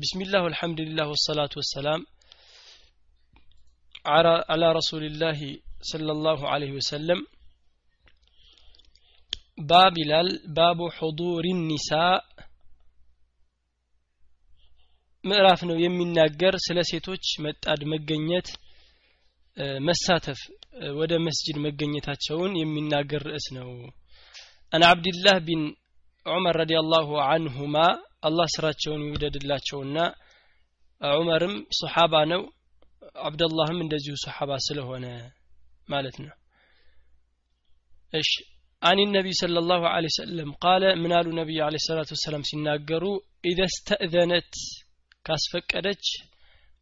ቢስሚላህ አልሐምዱሊላህ ወሰላቱ ወሰላም አላ ረሱልላህ ሰለላሁ ዐለይሂ ወሰለም። ባብ ይላል ባቡ ሑዱር ኒሳ። ምዕራፍ ነው የሚናገር ስለ ሴቶች መጣድ መገኘት መሳተፍ ወደ መስጅድ መገኘታቸውን የሚናገር ርዕስ ነው። አን አብድላህ ቢን ዑመር رضي الله عنهما አላህ ስራቸውን ይውደድላቸውና ዑመርም ሶሓባ ነው አብደላህም እንደዚሁ ሶሓባ ስለሆነ ማለት ነው። እሺ أن النبي صلى الله عليه وسلم قال ምናሉ ነቢዩ عليه الصلاة والسلام ሲናገሩ إذا استأذنت ካስፈቀደች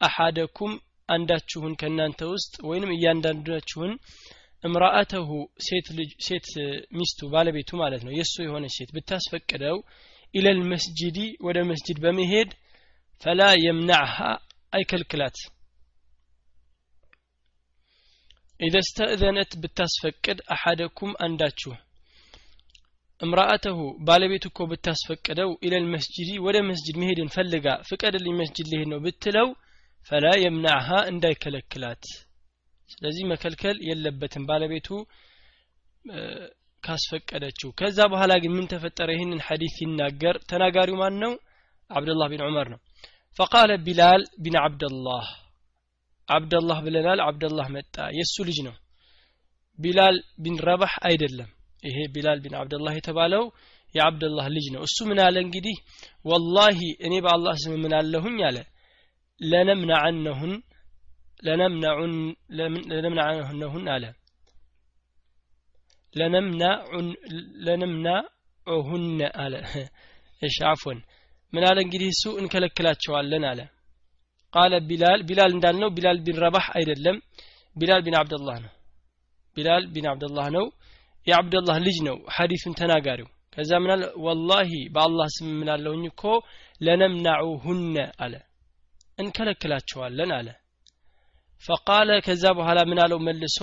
أحدكم አንዳችሁን ከእናንተ ውስጥ ወይንም እያንዳንዳችሁን እምራአተሁ ሴት ሚስቱ ባለቤቱ ማለት ነው የእሱ የሆነች ሴት ብታስፈቅደው ኢለል መስጂዲ ወደ መስጂድ በመሄድ ፈላ የምናዕሃ አይከልክላት ኢዘ ስተእዘነት ብታስፈቅድ አሐደኩም አንዳችሁ እምራአተሁ ባለቤቱ እኮ ብታስፈቅደው ኢለል መስጂዲ ወደ መስጂድ መሄድን ፈልጋ ፍቀድልኝ መስጂድ ሊሄድ ነው ብትለው فلا يمنعها እንዳይከለክላት ስለዚህ መከልከል የለበትም ባለቤቱ ካስፈቀደችው። ከዛ በኋላ ግን ምን ተፈጠረ? ይህንን ሐዲስ ሲናገር ተናጋሪው ማን ነው? አብደላህ ቢን ዑመር ነው። فقال ቢላል ቢን አብደላህ። አብደላህ ብለናል አብደላህ መጣ። የእሱ ልጅ ነው። ቢላል ቢን ረባህ አይደለም። ይሄ ቢላል ቢን አብደላህ የተባለው የአብደላህ ልጅ ነው። እሱ ምን አለ እንግዲህ? والله እኔ በአላህ ስም ምን አለሁኝ አለ። لنمنعهن لنمنعهن አለ لنمنعهن አለ። እሺ አፎን ምን አለ እንግዲህ? እሱ እንከለክላቸዋለን አለ። قال ቢላል ቢላል እንዳልነው ቢላል ቢን ረባህ አይደለም። ቢላል ቢን አብደላህ ነው። ቢላል ቢን አብደላህ ነው። የአብደላህ ልጅ ነው። ሐዲሱን ተናጋሪው። ከዛ ምናል ወላሂ በአላህ ስም ምናለሁኝ እኮ? ለነምናዑሁነ አለ። እንከለክላቸዋለን አለ። ፈቃለ ከዛ በኋላ ምን አለው መልሶ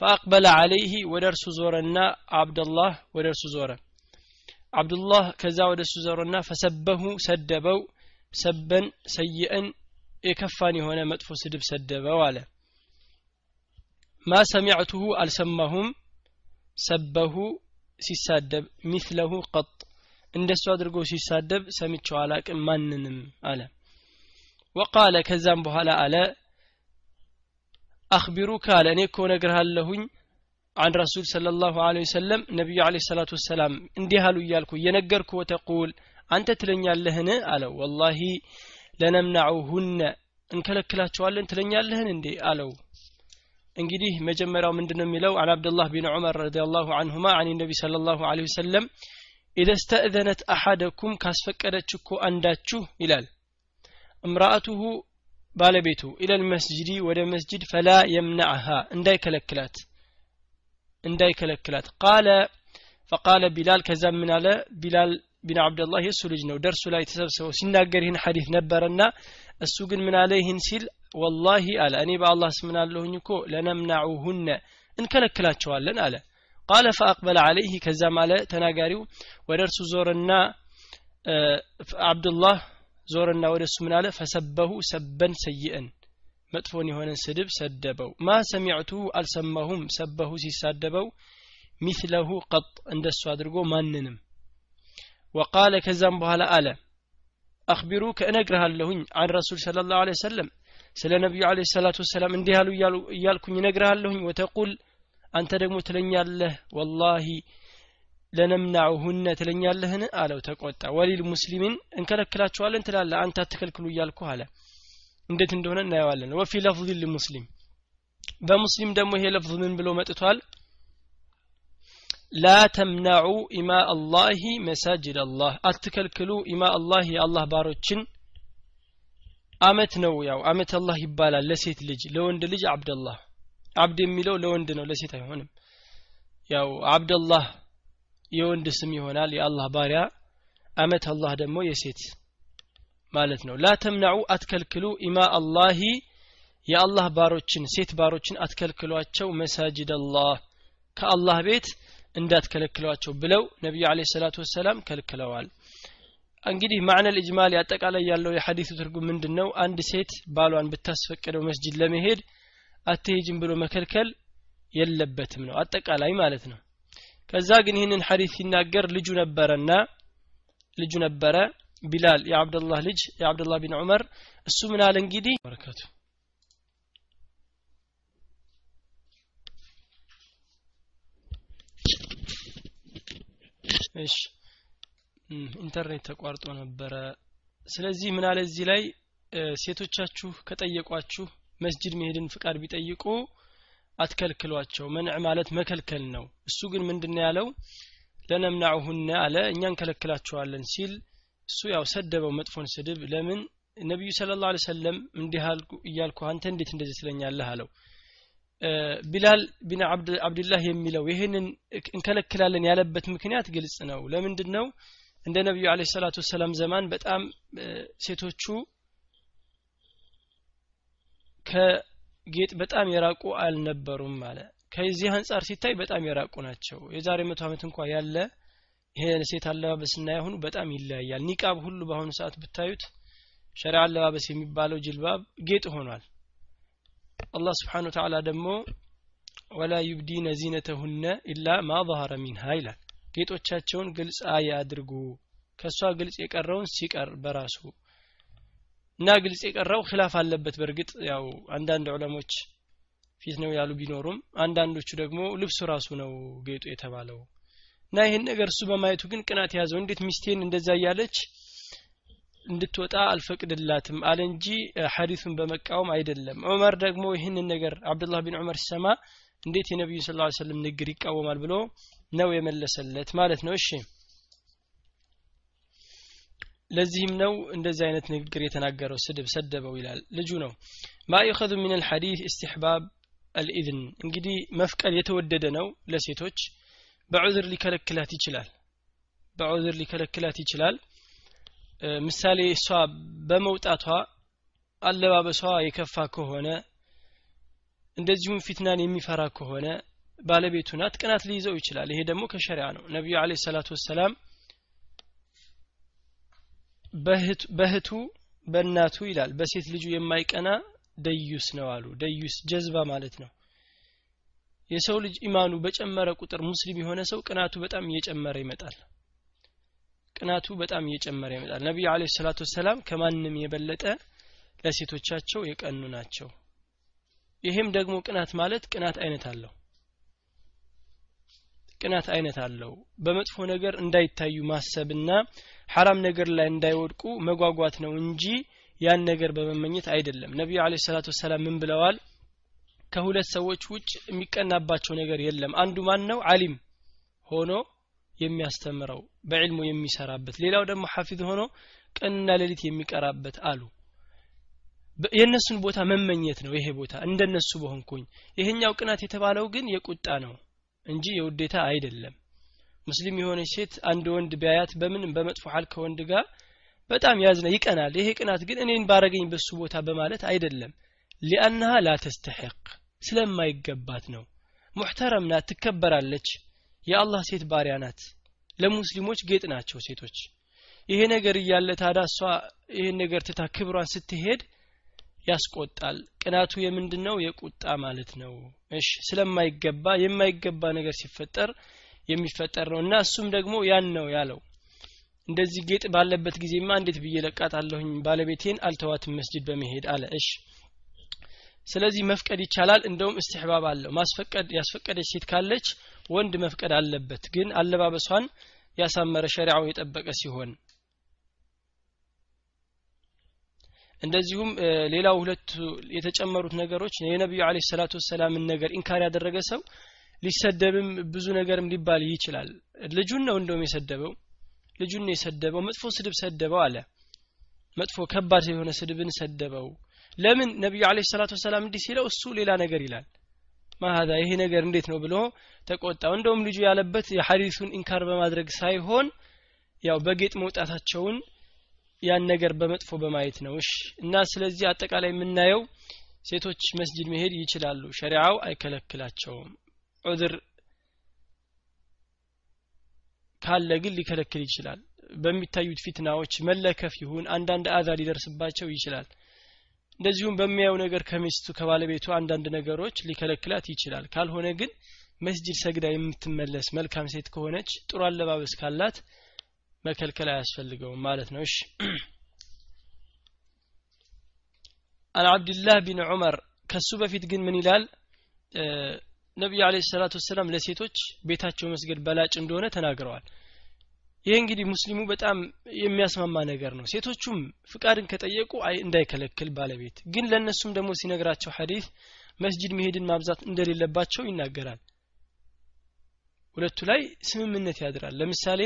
ፈአቅበለ አለይህ ወደ እርሱ ዞረና አብደላህ ወደ እርሱ ዞረ። አብዱላህ ከዛ ወደ እሱ ዞረና ፈሰበሁ ሰደበው ሰበን ሰይእን የከፋን የሆነ መጥፎ ስድብ ሰደበው አለ። ማ ሰሚዕቱሁ አልሰማሁም ሰበሁ ሲሳደብ ሚስለሁ ቀጥ እንደሱ አድርጎ ሲሳደብ ሰምቸው አላቅም ማንንም አለ። ወቃለ ከዛም በኋላ አለ አክቢሩ ካለ እኔ እኮ ነግርሃለሁኝ አን ረሱል ስለ ላሁ ለ ወሰለም ነቢዩ ለ ሰላት ወሰላም እንዲህ አሉ እያልኩ እየነገርኩ ወተቁል አንተ ትለኛለህን? አለው። ወላሂ ለነምናዑሁነ እንከለክላቸዋለን ትለኛለህን እንዴ? አለው። እንግዲህ መጀመሪያው ምንድን ነው የሚለው? عن عبد الله بن عمر رضي الله عنهما أن النبي صلى الله عليه وسلم إذا استأذنت أحدكم ካስፈቀደች እኮ አንዳችሁ ይላል። امرأته ባለቤቱ إلى المسجد ወደ መስጅድ فلا يمنعها እንዳይከለክላት እንዳይከለክላት። قال فقال ቢላል ከዛ ምን አለ? ቢላል ቢን አብደላህ የእሱ ልጅ ነው። ደርሱ ላይ ተሰብስበው ሲናገር ይህን ሐዲስ ነበረና እሱ ግን ምን አለ? ይህን ሲል ወላሂ አለ። እኔ በአላህ ስምን አለሁኝ እኮ ለነምናዑሁነ እንከለክላቸዋለን አለ። ቃለ ፈአቅበለ አለይህ ከዛም አለ ተናጋሪው ወደ እርሱ ዞርና አብዱላህ ዞርና ወደ እሱ ምን አለ? ፈሰበሁ ሰበን ሰይእን። መጥፎን የሆነን ስድብ ሰደበው። ማ ሰሚዕቱ አልሰማሁም። ሰበሁ ሲሳደበው ሚስለሁ ቀጥ እንደሱ አድርጎ ማንንም። ወቃለ ከዛም በኋላ አለ አክቢሩ ከእነግርሃለሁኝ አን ረሱል ስለ ላሁ ለ ሰለም ስለ ነቢዩ አለ ሰላቱ ወሰላም እንዲህ ያሉ እያልኩኝ እነግርሃለሁኝ። ወተቁል አንተ ደግሞ ትለኛለህ። ወላሂ ለነምናዑሁነ ትለኛለህን? አለው ተቆጣ። ወሊል ሙስሊሚን እንከለክላቸዋለን ትላለ አንተ አትከልክሉ እያልኩ አለ። እንዴት እንደሆነ እናየዋለን። ወፊ ለፍዝ ልሙስሊም በሙስሊም ደግሞ ይሄ ለፍዝ ምን ብሎ መጥቷል? ላ ተምናዑ ኢማ አላሂ መሳጅድ አላህ አትከልክሉ ኢማ አላህ የአላህ ባሮችን። አመት ነው ያው አመት አላህ ይባላል። ለሴት ልጅ ለወንድ ልጅ አብደላህ። አብድ የሚለው ለወንድ ነው ለሴት አይሆንም። ያው አብደላህ የወንድ ስም ይሆናል የአላህ ባሪያ አመት አላህ ደግሞ የሴት ማለት ነው። ላ ተምናዑ አትከልክሉ ኢማ አላሂ የአላህ ባሮችን ሴት ባሮችን አትከልክሏቸው መሳጅድ አላህ ከአላህ ቤት እንዳትከለክሏቸው ብለው ነቢዩ አለ ሰላቱ ወሰላም ከልክለዋል። እንግዲህ ማዕነል ኢጅማል አጠቃላይ ያለው የሐዲሱ ትርጉም ምንድን ነው አንድ ሴት ባሏን ብታስፈቅደው መስጂድ ለመሄድ አትሄጅም ብሎ መከልከል የለበትም ነው አጠቃላይ ማለት ነው ከዛ ግን ይህንን ሐዲስ ሲናገር ልጁ ነበረና ልጁ ነበረ። ቢላል የአብደላህ ልጅ የአብደላህ ቢን ዑመር እሱ ምን አለ እንግዲህ? በረከቱ እሺ። ኢንተርኔት ተቋርጦ ነበረ። ስለዚህ ምን አለ እዚህ ላይ? ሴቶቻችሁ ከጠየቋችሁ መስጅድ መሄድን ፍቃድ ቢጠይቁ አትከልክሏቸው። መንዕ ማለት መከልከል ነው። እሱ ግን ምንድን ያለው? ለነምናዑሁነ አለ እኛ እንከለክላቸዋለን ሲል እሱ ያው ሰደበው መጥፎን ስድብ። ለምን? ነቢዩ ስለ ላሁ ሰለም እንዲህ እያልኩ አንተ እንዴት እንደዚህ ትለኛለህ? አለው። ቢላል ቢን አብድላህ የሚለው ይህንን እንከለክላለን ያለበት ምክንያት ግልጽ ነው። ለምንድን ነው? እንደ ነቢዩ አለ ሰላቱ ወሰላም ዘማን በጣም ሴቶቹ ከጌጥ በጣም የራቁ አልነበሩም አለ። ከዚህ አንጻር ሲታይ በጣም የራቁ ናቸው። የዛሬ መቶ ዓመት እንኳ ያለ ይሄ ሴት አለባበስና ያሁኑ በጣም ይለያያል። ኒቃብ ሁሉ በአሁኑ ሰዓት ብታዩት ሸሪዓ አለባበስ የሚባለው ጅልባብ ጌጥ ሆኗል። አላህ سبحانه وتعالى ደግሞ ولا يبدين زينتهن إلا ما ظهر منها ይላል። ጌጦቻቸውን ግልጽ አያድርጉ። ከእሷ ግልጽ የቀረውን ሲቀር በራሱ እና ግልጽ የቀረው خلاف አለበት። በእርግጥ ያው አንዳንድ ዑለሞች ፊት ነው ያሉ ቢኖሩም አንዳንዶቹ ደግሞ ልብሱ ራሱ ነው ጌጡ የተባለው። እና ይህን ነገር እሱ በማየቱ ግን ቅናት ያዘው እንዴት ሚስቴን እንደዛ እያለች እንድትወጣ አልፈቅድላትም አለ እንጂ ሐዲሱን በመቃወም አይደለም። ዑመር ደግሞ ይህንን ነገር አብዱላህ ቢን ዑመር ሲሰማ እንዴት የነቢዩ ስ ላ ስለም ንግር ይቃወማል ብሎ ነው የመለሰለት ማለት ነው። እሺ ለዚህም ነው እንደዚህ አይነት ንግግር የተናገረው። ስድብ ሰደበው ይላል። ልጁ ነው። ማ ዩኸዙ ምን አልሐዲስ እስትሕባብ አልኢዝን። እንግዲህ መፍቀድ የተወደደ ነው ለሴቶች። በዑዝር ሊከለክላት ይችላል። በዑዝር ሊከለክላት ይችላል። ምሳሌ እሷ በመውጣቷ አለባበሷ የከፋ ከሆነ እንደዚሁም ፊትናን የሚፈራ ከሆነ ባለቤቱ ናት ቅናት ሊይዘው ይችላል። ይሄ ደግሞ ከሸሪያ ነው። ነቢዩ አለ ሰላቱ ወሰላም በእህቱ በእናቱ ይላል። በሴት ልጁ የማይቀና ደዩስ ነው አሉ። ደዩስ ጀዝባ ማለት ነው። የሰው ልጅ ኢማኑ በጨመረ ቁጥር ሙስሊም የሆነ ሰው ቅናቱ በጣም እየጨመረ ይመጣል። ቅናቱ በጣም እየጨመረ ይመጣል። ነቢዩ አለ ሰላቱ ወሰላም ከማንም የበለጠ ለሴቶቻቸው የቀኑ ናቸው። ይሄም ደግሞ ቅናት ማለት ቅናት አይነት አለው ቅናት አይነት አለው። በመጥፎ ነገር እንዳይታዩ ማሰብና ሐራም ነገር ላይ እንዳይወድቁ መጓጓት ነው እንጂ ያን ነገር በመመኘት አይደለም። ነቢዩ አለ ሰላቱ ወሰላም ምን ብለዋል? ከሁለት ሰዎች ውጭ የሚቀናባቸው ነገር የለም። አንዱ ማን ነው አሊም ሆኖ የሚያስተምረው በዕልሙ የሚሰራበት። ሌላው ደግሞ ሐፊዝ ሆኖ ቀንና ሌሊት የሚቀራበት አሉ። የእነሱን ቦታ መመኘት ነው ይሄ ቦታ። እንደነሱ በሆንኩኝ። ይሄኛው ቅናት የተባለው ግን የቁጣ ነው እንጂ የውዴታ አይደለም። ሙስሊም የሆነች ሴት አንድ ወንድ ቢያያት በምንም በመጥፎ ሐል ከወንድ ጋር በጣም ያዝነ ይቀናል። ይሄ ቅናት ግን እኔን ባረገኝ በሱ ቦታ በማለት አይደለም። ሊአናሃ ላ ተስተሕቅ ስለማይገባት ነው። ሙሕተረም ናት ትከበራለች። የአላህ ሴት ባሪያ ናት። ለሙስሊሞች ጌጥ ናቸው ሴቶች። ይሄ ነገር እያለ ታዳ እሷ ይህን ነገር ትታ ክብሯን ስትሄድ ያስቆጣል። ቅናቱ የምንድን ነው የቁጣ ማለት ነው። እሺ ስለማይገባ የማይገባ ነገር ሲፈጠር የሚፈጠር ነው። እና እሱም ደግሞ ያን ነው ያለው። እንደዚህ ጌጥ ባለበት ጊዜማ እንዴት ብዬ ለቃታለሁኝ ባለቤቴን አልተዋትም መስጅድ በመሄድ አለ። እሺ ስለዚህ መፍቀድ ይቻላል። እንደውም እስትሕባብ አለው። ማስፈቀድ ያስፈቀደች ሴት ካለች ወንድ መፍቀድ አለበት። ግን አለባበሷን ያሳመረ ሸሪዓው የጠበቀ ሲሆን እንደዚሁም ሌላው ሁለቱ የተጨመሩት ነገሮች የነቢዩ አለ ሰላቱ ወሰላምን ነገር ኢንካር ያደረገ ሰው ሊሰደብም ብዙ ነገርም ሊባል ይችላል። ልጁን ነው እንደውም የሰደበው። ልጁን ነው የሰደበው። መጥፎ ስድብ ሰደበው አለ። መጥፎ ከባድ የሆነ ስድብን ሰደበው። ለምን ነቢዩ አለ ሰላቱ ወሰላም እንዲህ ሲለው እሱ ሌላ ነገር ይላል። ማሀዛ ይሄ ነገር እንዴት ነው ብሎ ተቆጣው። እንደውም ልጁ ያለበት የሐዲሱን ኢንካር በማድረግ ሳይሆን ያው በጌጥ መውጣታቸውን ያን ነገር በመጥፎ በማየት ነው። እሺ። እና ስለዚህ አጠቃላይ የምናየው ሴቶች መስጂድ መሄድ ይችላሉ። ሸሪዓው አይከለክላቸውም። ዑذር ካለ ግን ሊከለክል ይችላል። በሚታዩት ፊትናዎች መለከፍ ይሁን አንዳንድ አዛ ሊደርስባቸው ይችላል። እንደዚሁም በሚያየው ነገር ከሚስቱ ከባለቤቱ አንዳንድ ነገሮች ሊከለክላት ይችላል። ካልሆነ ግን መስጅድ ሰግዳ የምትመለስ መልካም ሴት ከሆነች ጥሩ አለባበስ ካላት መከልከል አያስፈልገውም ማለት ነው። እሺ። አን አብድላህ ቢን ዑመር ከሱ በፊት ግን ምን ይላል? ነቢዩ አለ ሰላቱ ወሰላም ለሴቶች ቤታቸው መስገድ በላጭ እንደሆነ ተናግረዋል። ይህ እንግዲህ ሙስሊሙ በጣም የሚያስማማ ነገር ነው። ሴቶቹም ፍቃድን ከጠየቁ እንዳይከለክል ባለቤት። ግን ለእነሱም ደግሞ ሲነግራቸው ሐዲስ መስጅድ መሄድን ማብዛት እንደሌለባቸው ይናገራል ሁለቱ ላይ ስምምነት ያድራል። ለምሳሌ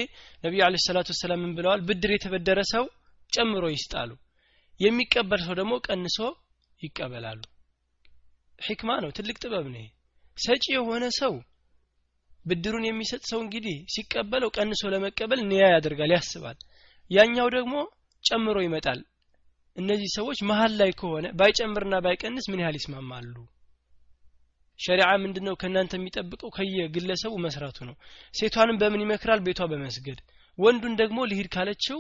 ነቢዩ አለ ሰላቱ ወሰላም ብለዋል? ብድር የተበደረ ሰው ጨምሮ ይስጣሉ የሚቀበል ሰው ደግሞ ቀንሶ ይቀበላሉ። ሕክማ ነው ትልቅ ጥበብ ነው ሰጪ የሆነ ሰው ብድሩን የሚሰጥ ሰው እንግዲህ ሲቀበለው ቀንሶ ለመቀበል ንያ ያደርጋል ያስባል። ያኛው ደግሞ ጨምሮ ይመጣል። እነዚህ ሰዎች መሀል ላይ ከሆነ ባይጨምርና ባይቀንስ ምን ያህል ይስማማሉ ሸሪዓ ምንድነው ከእናንተ የሚጠብቀው? ከየግለሰቡ መስራቱ ነው። ሴቷንም በምን ይመክራል? ቤቷ በመስገድ። ወንዱን ደግሞ ልሂድ ካለችው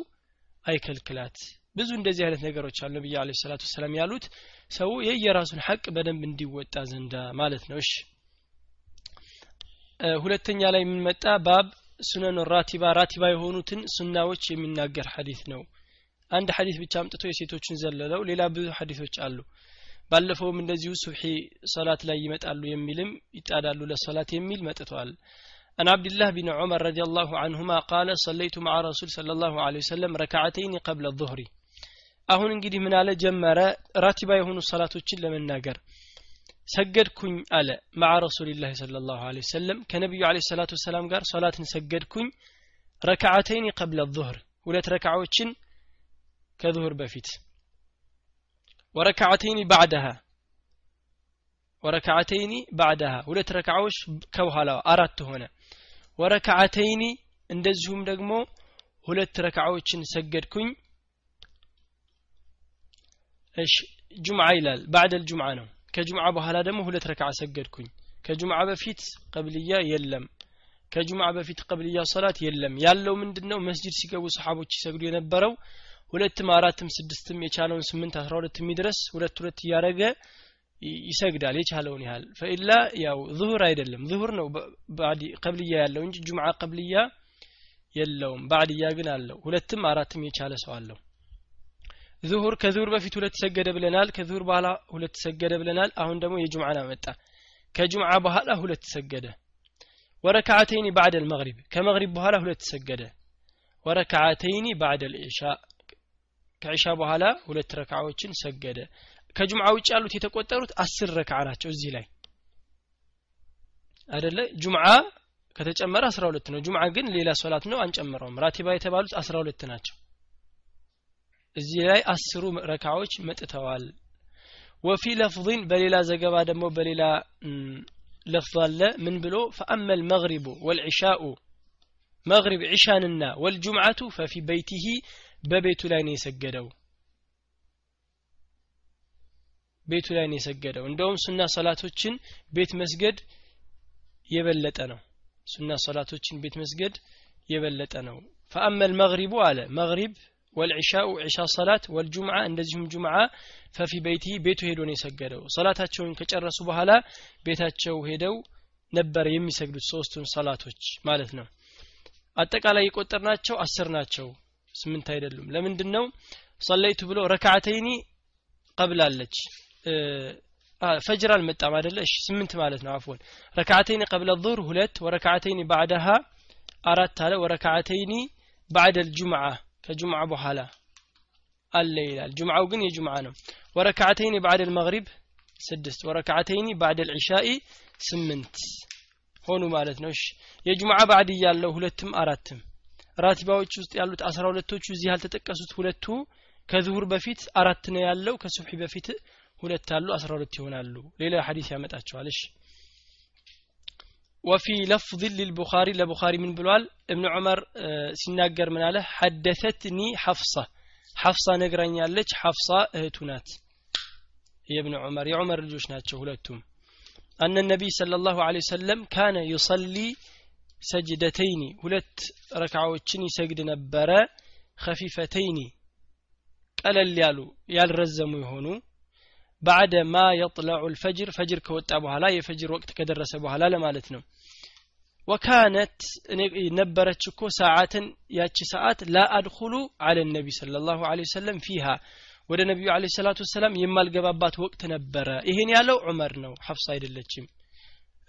አይከልክላት። ብዙ እንደዚህ አይነት ነገሮች አሉ ነብዩ አለ ሰላቱ ሰላም ያሉት። ሰው የየራሱን ሐቅ በደንብ እንዲወጣ ዘንዳ ማለት ነው። እሺ። ሁለተኛ ላይ የምንመጣ ባብ ሱነን ራቲባ ራቲባ የሆኑትን ሱናዎች የሚናገር ሐዲስ ነው። አንድ ሐዲስ ብቻ አምጥቶ የሴቶችን ዘለለው ሌላ ብዙ ሐዲሶች አሉ ባለፈውም እንደዚሁ ሱብሒ ሶላት ላይ ይመጣሉ የሚልም ይጣዳሉ ለሶላት የሚል መጥቷል عن عبد الله بن عمر رضي الله عنهما قال صليت مع رسول صلى الله عليه وسلم ركعتين قبل الظهر አሁን እንግዲህ ምን አለ ጀመረ ራቲባ የሆኑ ሰላቶችን ለመናገር ሰገድኩኝ አለ ማዓ ረሱልላህ صلى الله عليه وسلم ከነቢዩ عليه الصلاة والسلام ጋር ሶላትን ሰገድኩኝ ረክዓተይን ቀብለ الظهر ሁለት ረክዓዎችን ከዙሁር በፊት ወረክዓተይኒ ባዕደሃ ወረክዓተይኒ ባዕደሃ። ሁለት ረክዓዎች ከበኋላዋ አራት ሆነ። ወረክዓተይኒ እንደዚሁም ደግሞ ሁለት ረክዓዎችን ሰገድኩኝ። እሺ ጁምዓ ይላል። ባዕደል ጁምዓ ነው። ከጁምዓ በኋላ ደግሞ ሁለት ረክዓ ሰገድኩኝ። ከጁምዓ በፊት ቀብልያ የለም። ከጁምዓ በፊት ቀብልያ ሶላት የለም። ያለው ምንድነው? መስጂድ ሲገቡ ሰሓቦች ይሰግዱ የነበረው ሁለትም አራትም ስድስትም የቻለውን ስምንት አስራ ሁለት የሚድረስ ሁለት ሁለት እያደረገ ይሰግዳል የቻለውን ያህል። ፈኢላ ያው ዙሁር አይደለም። ዙሁር ነው ቀብልያ ያለው እንጂ ጁምዓ ቀብልያ የለውም። ባዕድያ ግን አለው። ሁለትም አራትም የቻለ ሰው አለው። ዙሁር ከዙሁር በፊት ሁለት ሰገደ ብለናል። ከዙሁር በኋላ ሁለት ሰገደ ብለናል። አሁን ደግሞ የጁምዓን አመጣ ከጁምዓ በኋላ ሁለት ሰገደ። ወረክዓተይኒ ባዕድ አልመግሪብ ከመግሪብ በኋላ ሁለት ሰገደ። ወረክዓተይኒ ባዕድ አልኢሻ ከኢሻ በኋላ ሁለት ረክዓዎችን ሰገደ። ከጁምዓ ውጭ ያሉት የተቆጠሩት አስር ረክዓ ናቸው እዚህ ላይ። አደለ ጁምዓ ከተጨመረ አስራ ሁለት ነው። ጁምዓ ግን ሌላ ሶላት ነው አንጨምረውም። ራቲባ የተባሉት አስራ ሁለት ናቸው። እዚህ ላይ አስሩ ረካዎች መጥተዋል። ወፊ ለፍظን በሌላ ዘገባ ደግሞ በሌላ ለፍظ አለ። ምን ብሎ? ፈአመ ልመግሪቡ ወልዕሻኡ መግሪብ ዒሻንና ወልጁምዓቱ ፈፊ በይቲሂ በቤቱ ላይ ነው የሰገደው። ቤቱ ላይ ነው የሰገደው። እንደውም ሱና ሰላቶችን ቤት መስገድ የበለጠ ነው። ሱና ሰላቶችን ቤት መስገድ የበለጠ ነው። ፈአመ ልመግሪቡ አለ። መግሪብ ወልዕሻኡ ዒሻ ሰላት ወልጁምዓ እንደዚሁም ጁምዓ ፈፊ በይቲ ቤቱ ሄዶ ነው የሰገደው። ሰላታቸውን ከጨረሱ በኋላ ቤታቸው ሄደው ነበር የሚሰግዱት ሶስቱን ሰላቶች ማለት ነው። አጠቃላይ የቆጠርናቸው አስር ናቸው ስምንት አይደሉም። ለምንድን ነው ሰለይቱ ብሎ ረክዓተይኒ ቀብላለች ፈጅር አልመጣም አደለ እሺ ስምንት ማለት ነው። አፍወን። ረክዓተይኒ ቀብለ ዙር ሁለት ወረክዓተይኒ ባዕደሃ አራት አለ። ወረክዓተይኒ ባዕደ ልጁምዓ ከጁምዓ በኋላ አለ ይላል። ጁምዓው ግን የጁምዓ ነው። ወረክዓተይኒ ባዕድ ልመግሪብ ስድስት ወረክዓተይኒ ባዕድ ልዕሻኢ ስምንት ሆኑ ማለት ነው። እሺ የጁምዓ ባዕድ እያለው ሁለትም አራትም ራቲባዎች ውስጥ ያሉት አስራ ሁለቶቹ እዚህ ያልተጠቀሱት ሁለቱ ከዝሁር በፊት አራት ነው ያለው ከሱብሒ በፊት ሁለት አሉ አስራ ሁለት ይሆናሉ። ሌላ ሐዲስ ያመጣቸዋል። እሺ። ወፊ ለፍዝ ሊልቡኻሪ ለቡኻሪ ምን ብሏል? እብን ዑመር ሲናገር ምን አለ? ሐደተትኒ ሐፍሳ ሐፍሳ ነግራኛለች። ሐፍሳ እህቱ ናት የእብን ዑመር። የዑመር ልጆች ናቸው ሁለቱም። አነ ነቢይ ሰለላሁ ዐለይሂ ወሰለም ካነ ዩሰሊ ሰጅደተይኒ ሁለት ረክዓዎችን ይሰግድ ነበረ። ከፊፈተይኒ ቀለል ያሉ ያልረዘሙ የሆኑ። ባዕደ ማ የጥለዑ ልፈጅር ፈጅር ከወጣ በኋላ የፈጅር ወቅት ከደረሰ በኋላ ለማለት ነው። ወካነት ነበረች እኮ ሰዓትን ያቺ ሰዓት ላ አለ ነቢ ስለ ላሁ ወሰለም ፊሃ ወደ ነቢዩ አለ ሰላቱ ወሰላም የማልገባባት ወቅት ነበረ። ይሄን ያለው ዑመር ነው ሐፍሳ አይደለችም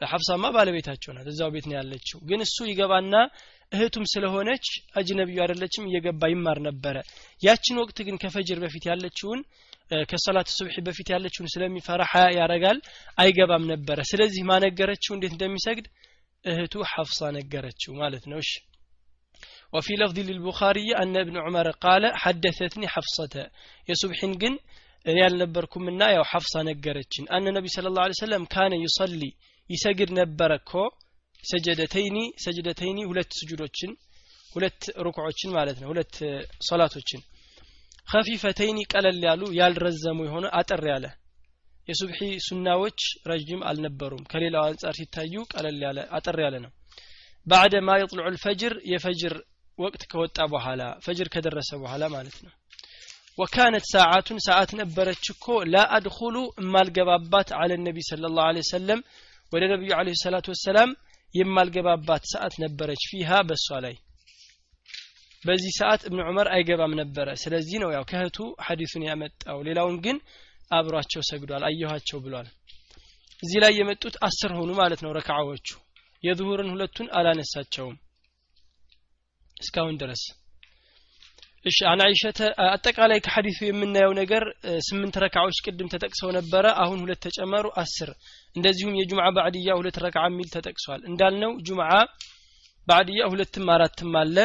ሐፍሳማ ባለቤታቸው ናት እዛው ቤት ነው ያለችው ግን እሱ ይገባና እህቱም ስለሆነች አጅነቢዩ አይደለችም እየገባ ይማር ነበረ ያችን ወቅት ግን ከፈጅር በፊት ያለችውን ከሰላት ሱብሒ በፊት ያለችውን ስለሚፈራ ሀያ ያረጋል አይገባም ነበረ ስለዚህ ማነገረችው እንዴት እንደሚሰግድ እህቱ ሐፍሳ ነገረችው ማለት ነው እሺ وفي لفظ للبخاري أن ابن عمر قال حدثتني حفصة يصبحن جن እኔ ያልነበርኩምና ያው ሐፍሳ ነገረችን አነ ነቢ ስለ ላሁ ሰለም ካነ ዩሰሊ ይሰግድ ነበረ እኮ። ሰጀደተይኒ ሰጅደተይኒ ሁለት ስጁዶችን ሁለት ሩክዖችን ማለት ነው ሁለት ሶላቶችን። ከፊፈተይኒ ቀለል ያሉ ያልረዘሙ የሆነ አጠር ያለ የሱብሒ ሱናዎች ረጅም አልነበሩም። ከሌላው አንጻር ሲታዩ ቀለል ያለ አጠር ያለ ነው። ባዕደ ማ የጥልዑ ልፈጅር የፈጅር ወቅት ከወጣ በኋላ ፈጅር ከደረሰ በኋላ ማለት ነው። ወካነት ሰዓቱን ሰዓት ነበረች እኮ። ላ አድኹሉ እማልገባባት አለ ነቢ ስለ ላሁ ሰለም ወደ ነቢዩ አለ ሰላቱ ወሰላም የማልገባባት ሰዓት ነበረች ፊሃ በእሷ ላይ። በዚህ ሰዓት እብን ዑመር አይገባም ነበረ። ስለዚህ ነው ያው ከእህቱ ሐዲሱን ያመጣው። ሌላውን ግን አብሯቸው ሰግዷል አየኋቸው ብሏል። እዚህ ላይ የመጡት አስር ሆኑ ማለት ነው ረክዓዎቹ የዙሁርን ሁለቱን አላነሳቸውም እስካሁን ድረስ። እሺ አን አይሸተ አጠቃላይ ከሐዲሱ የምናየው ነገር ስምንት ረካዎች ቅድም ተጠቅሰው ነበረ። አሁን ሁለት ተጨመሩ አስር እንደዚሁም የጁምዓ ባዕድያ ሁለት ረክዓ የሚል ተጠቅሷል። እንዳልነው ጁምዓ ባዕድያ ሁለትም አራትም አለ።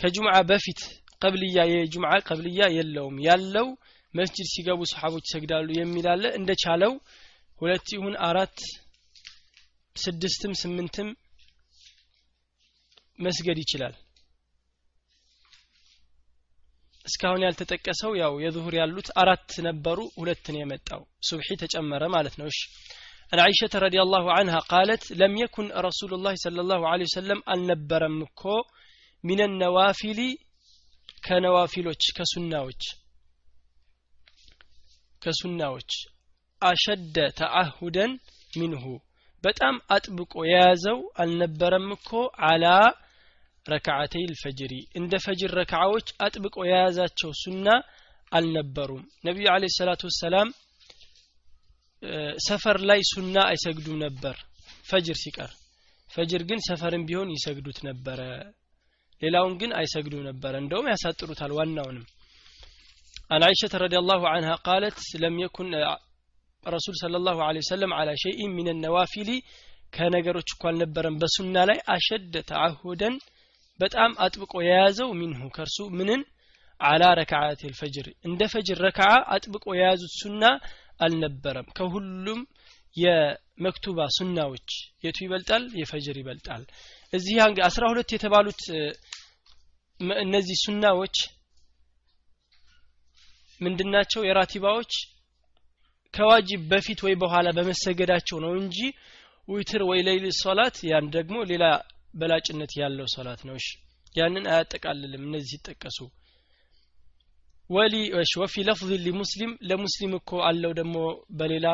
ከጁምዓ በፊት ቀብልያ የጁምዓ ቀብልያ የለውም። ያለው መስጅድ ሲገቡ ሰሓቦች ይሰግዳሉ የሚል አለ። እንደቻለው ሁለት ይሁን አራት ስድስትም ስምንትም መስገድ ይችላል። እስካሁን ያልተጠቀሰው ያው የዙሁር ያሉት አራት ነበሩ ሁለት ነው የመጣው። ሱብሒ ተጨመረ ማለት ነው። እሺ عن عائشة رضي الله عنها قالت لم يكن رسول الله صلى الله عليه وسلم النبرم كو من النوافل كنوافلوች كسناوች كسناوች أشد تعهدا منه በጣም አጥብቆ የያዘው አልነበረም እኮ አላ ረክዓተይ ልፈጅሪ እንደ ፈጅር ረክዓዎች አጥብቆ የያዛቸው ሱና አልነበሩም ነቢዩ አለ ሰላቱ ወሰላም ሰፈር ላይ ሱና አይሰግዱም ነበር ፈጅር ሲቀር ፈጅር ግን ሰፈርም ቢሆን ይሰግዱት ነበረ ሌላውን ግን አይሰግዱም ነበረ እንደውም ያሳጥሩታል ዋናውንም عن عائشة رضي الله عنها قالت لم يكن رسول صلى الله عليه وسلم على شيء من النوافل ከነገሮች እኮ አልነበረም በሱና ላይ አሸደ ተዓሁደን በጣም አጥብቆ የያዘው ሚንሁ ከእርሱ ምንን አላ ረክዓት ልፈጅር እንደ ፈጅር ረክዓ አጥብቆ የያዙት ሱና አልነበረም። ከሁሉም የመክቱባ ሱናዎች የቱ ይበልጣል? የፈጅር ይበልጣል። እዚህ አስራ ሁለት የተባሉት እነዚህ ሱናዎች ምንድናቸው? የራቲባዎች ከዋጅብ በፊት ወይ በኋላ በመሰገዳቸው ነው እንጂ ዊትር ወይ ሌይል ሶላት ያን ደግሞ ሌላ በላጭነት ያለው ሶላት ነው። ያንን አያጠቃልልም። እነዚህ ሲጠቀሱ ወሊ ወፊ ለፍዝ ሊሙስሊም ለሙስሊም እኮ አለው ደግሞ በሌላ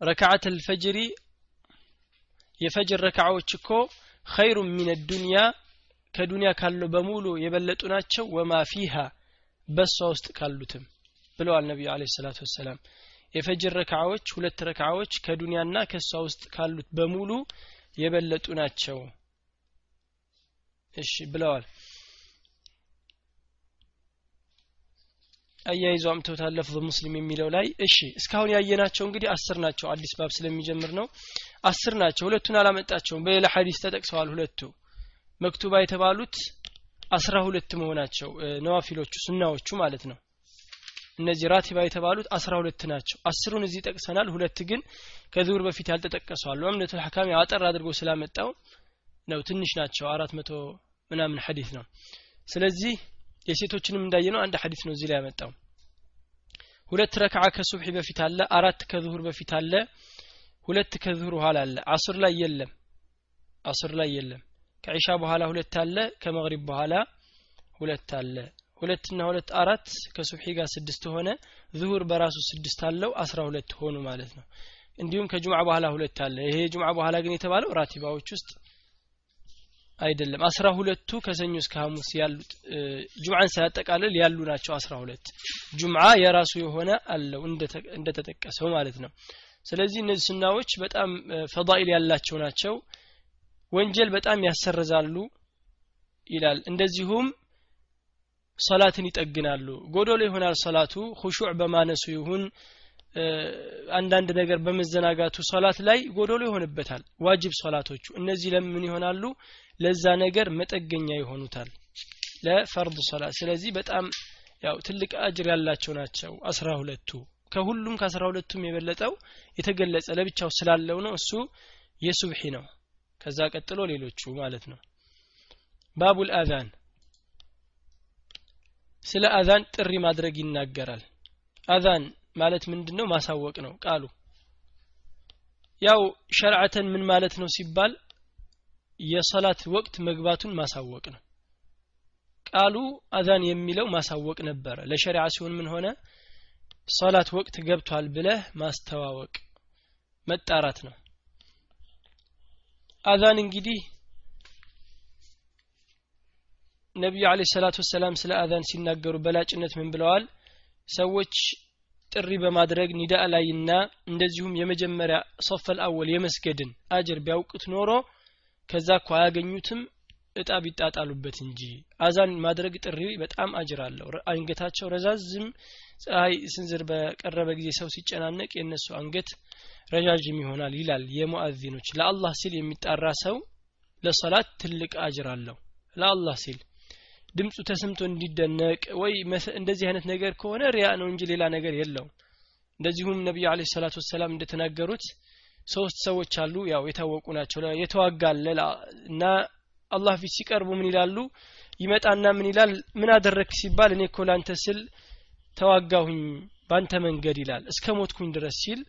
ረክዓት አልፈጅሪ የፈጅር ረክዓዎች እኮ ኸይሩ ሚን ዱንያ ከዱንያ ካለው በሙሉ የበለጡ ናቸው። ወማ ፊሃ በሷ ውስጥ ካሉትም ብለዋል ነቢዩ አለ ሰላቱ ወሰላም። የፈጅር ረክዓዎች ሁለት ረክዓዎች ከዱንያና ከሷ ውስጥ ካሉት በሙሉ የበለጡ ናቸው። እሺ ብለዋል አያይዞ አምተውታል ለፍዝ ሙስሊም የሚለው ላይ። እሺ እስካሁን ያየናቸው እንግዲህ አስር ናቸው። አዲስ ባብ ስለሚጀምር ነው። አስር ናቸው። ሁለቱን አላመጣቸውም። በሌላ ሐዲስ ተጠቅሰዋል ሁለቱ። መክቱባ የተባሉት አስራ ሁለት መሆናቸው ነዋፊሎቹ ሱናዎቹ ማለት ነው። እነዚህ ራቲባ የተባሉት አስራ ሁለት ናቸው። አስሩን እዚህ ጠቅሰናል። ሁለት ግን ከዙር በፊት ያልተጠቀሱ አሉ እምነቱ ሐካሚ አጠር አድርጎ ስላመጣው ነው። ትንሽ ናቸው። አራት መቶ ምናምን ሐዲስ ነው። ስለዚህ የሴቶችንም እንዳየነው አንድ ሐዲስ ነው እዚህ ላይ ያመጣው። ሁለት ረክዓ ከሱብሒ በፊት አለ አራት ከዙሁር በፊት አለ ሁለት ከዙሁር በኋላ አለ። አስር ላይ የለም አስር ላይ የለም። ከዒሻ በኋላ ሁለት አለ ከመግሪብ በኋላ ሁለት አለ። ሁለትና ሁለት አራት ከሱብሒ ጋር ስድስት ሆነ ዙሁር በራሱ ስድስት አለው አስራ ሁለት ሆኑ ማለት ነው። እንዲሁም ከጁምዓ በኋላ ሁለት አለ። ይሄ ጁምዓ በኋላ ግን የተባለው ራቲባዎች ውስጥ አይደለም። አስራ ሁለቱ ከሰኞ እስከ ሐሙስ ያሉት ጁምዓን ሳያጠቃልል ያሉ ናቸው አስራ ሁለት። ጁምዓ የራሱ የሆነ አለው እንደተጠቀሰው ማለት ነው። ስለዚህ እነዚህ ስናዎች በጣም ፈዳኢል ያላቸው ናቸው። ወንጀል በጣም ያሰርዛሉ ይላል። እንደዚሁም ሰላትን ይጠግናሉ። ጎዶሎ ይሆናል ሰላቱ ሁሹዕ በማነሱ ይሁን አንዳንድ ነገር በመዘናጋቱ ሶላት ላይ ጎዶሎ ይሆንበታል። ዋጅብ ሶላቶቹ እነዚህ ለምን ይሆናሉ? ለዛ ነገር መጠገኛ ይሆኑታል። ለፈርድ ሶላት። ስለዚህ በጣም ያው ትልቅ አጅር ያላቸው ናቸው አስራ ሁለቱ። ከሁሉም ከአስራ ሁለቱም የበለጠው የተገለጸ ለብቻው ስላለው ነው። እሱ የሱብሒ ነው። ከዛ ቀጥሎ ሌሎቹ ማለት ነው። ባቡል አዛን። ስለ አዛን ጥሪ ማድረግ ይናገራል። አዛን ማለት ምንድን ነው ማሳወቅ ነው ቃሉ። ያው ሸርዓተን ምን ማለት ነው ሲባል የሰላት ወቅት መግባቱን ማሳወቅ ነው። ቃሉ አዛን የሚለው ማሳወቅ ነበረ። ለሸሪዓ ሲሆን ምን ሆነ? ሰላት ወቅት ገብቷል ብለህ ማስተዋወቅ መጣራት ነው። አዛን እንግዲህ ነቢዩ አለ ሰላቱ ወሰላም ስለ አዛን ሲናገሩ በላጭነት ምን ብለዋል? ሰዎች ጥሪ በማድረግ ኒዳ ላይና እንደዚሁም የመጀመሪያ ሶፈል አወል የመስገድን አጅር ቢያውቁት ኖሮ ከዛ እኮ አያገኙትም እጣ ቢጣጣሉበት እንጂ። አዛን ማድረግ ጥሪ በጣም አጅር አለው። አንገታቸው ረዛዝም ፀሐይ ስንዝር በቀረበ ጊዜ ሰው ሲጨናነቅ የእነሱ አንገት ረዣዥም ይሆናል ይላል የሙአዚኖች። ለአላህ ሲል የሚጣራ ሰው ለሰላት ትልቅ አጅር አለው። ለአላህ ሲል ድምፁ ተሰምቶ እንዲደነቅ ወይ እንደዚህ አይነት ነገር ከሆነ ሪያ ነው እንጂ ሌላ ነገር የለው እንደዚሁም ነቢዩ አለ ሰላቱ ወሰላም እንደተናገሩት ሶስት ሰዎች አሉ ያው የታወቁ ናቸው። የተዋጋለ እና አላህ ፊት ሲቀርቡ ምን ይላሉ? ይመጣና ምን ይላል? ምን አደረክ ሲባል እኔ እኮ ላንተ ስል ተዋጋሁኝ ባንተ መንገድ ይላል። እስከ ሞትኩኝ ድረስ ሲል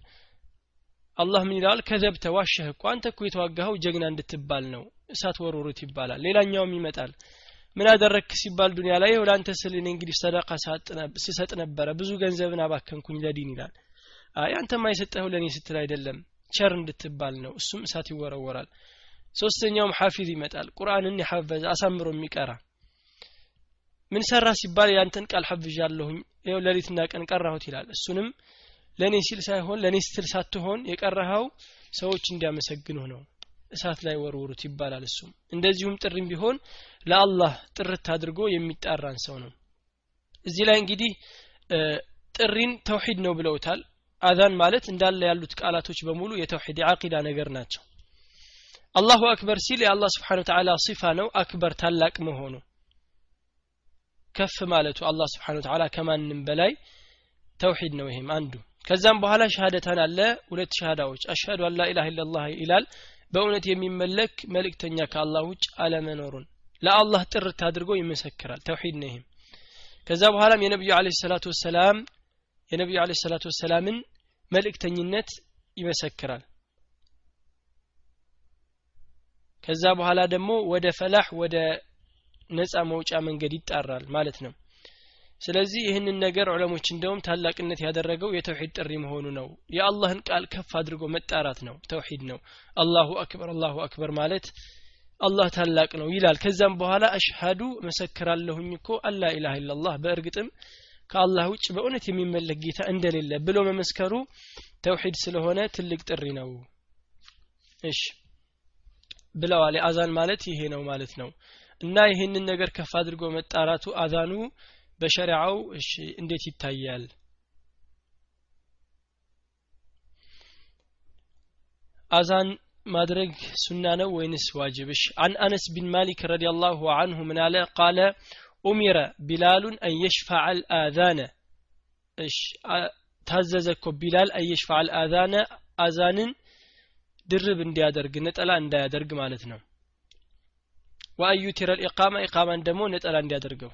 አላህ ምን ይላል? ከዘብተ ዋሸህ እኮ አንተ እኮ የተዋጋኸው ጀግና እንድትባል ነው እሳት ወሩሩት ይባላል። ሌላኛውም ይመጣል ምን አደረክ ሲባል ዱንያ ላይ ላንተ ስል እኔ እንግዲህ ሰደቃ ስሰጥ ነበረ። ብዙ ገንዘብን አባከንኩኝ ለዲን ይላል። አይ አንተማ የሰጠኸው ለእኔ ስትል አይደለም። ቸር እንድትባል ነው። እሱም እሳት ይወረወራል። ሶስተኛውም ሐፊዝ ይመጣል። ቁርአንን የሐፈዘ አሳምሮ የሚቀራ ምን ሰራ ሲባል ያንተን ቃል ሐፍዣለሁኝ። ይኸው ሌሊትና ቀን ቀራሁት ይላል። እሱንም ለእኔ ሲል ሳይሆን ለእኔ ስትል ሳትሆን የቀረኸው ሰዎች እንዲያመሰግኑህ ነው እሳት ላይ ወርውሩት ይባላል እሱም። እንደዚሁም ጥሪም ቢሆን ለአላህ ጥርት አድርጎ የሚጣራን ሰው ነው። እዚህ ላይ እንግዲህ ጥሪን ተውሂድ ነው ብለውታል። አዛን ማለት እንዳለ ያሉት ቃላቶች በሙሉ የተውሂድ የአቂዳ ነገር ናቸው። አላሁ አክበር ሲል የአላህ ስብሓን ተዓላ ሲፋ ነው አክበር ታላቅ መሆኑ። ከፍ ማለቱ አላህ ስብሓን ተዓላ ከማንም በላይ ተውሂድ ነው ይሄም አንዱ። ከዛም በኋላ ሸሃደታን አለ ሁለት ሸሃዳዎች አሽሀዱ አን ላኢላህ ኢላላህ ይላል በእውነት የሚመለክ መልእክተኛ ከአላህ ውጭ አለመኖሩን ለአላህ ጥርት አድርጎ ይመሰክራል። ተውሂድ ነው ይህም ከዛ በኋላም የነቢዩ አለ ሰላቱ ወሰላም የነቢዩ አለ ሰላቱ ወሰላምን መልእክተኝነት ይመሰክራል። ከዛ በኋላ ደግሞ ወደ ፈላህ ወደ ነፃ መውጫ መንገድ ይጣራል ማለት ነው ስለዚህ ይህንን ነገር ዑለሞች እንደውም ታላቅነት ያደረገው የተውሂድ ጥሪ መሆኑ ነው። የአላህን ቃል ከፍ አድርጎ መጣራት ነው ተውሂድ ነው። አላሁ አክበር አላሁ አክበር ማለት አላህ ታላቅ ነው ይላል። ከዛም በኋላ አሽሃዱ መሰክራለሁኝ እኮ አላ ኢላሃ ኢላላህ በእርግጥም ከአላህ ውጭ በእውነት የሚመለክ ጌታ እንደሌለ ብሎ መመስከሩ ተውሂድ ስለሆነ ትልቅ ጥሪ ነው። እሺ ብለዋል። አዛን ማለት ይሄ ነው ማለት ነው። እና ይህንን ነገር ከፍ አድርጎ መጣራቱ አዛኑ በሸሪዓው እሺ እንዴት ይታያል? አዛን ማድረግ ሱና ነው ወይንስ ዋጅብ? እሺ አን አነስ ቢን ማሊክ ረዲየላሁ አንሁ ምን አለ? ቃለ ኡሚረ ቢላሉን አን የሽፈዐ አልአዛነ። እሺ ታዘዘ እኮ ቢላል አን የሽፈዐ አልአዛነ አዛንን ድርብ እንዲያደርግ ነጠላ እንዳያደርግ ማለት ነው። ወአዩቲረ ልኢቃማ ኢቃማን ደግሞ ነጠላ እንዲያደርገው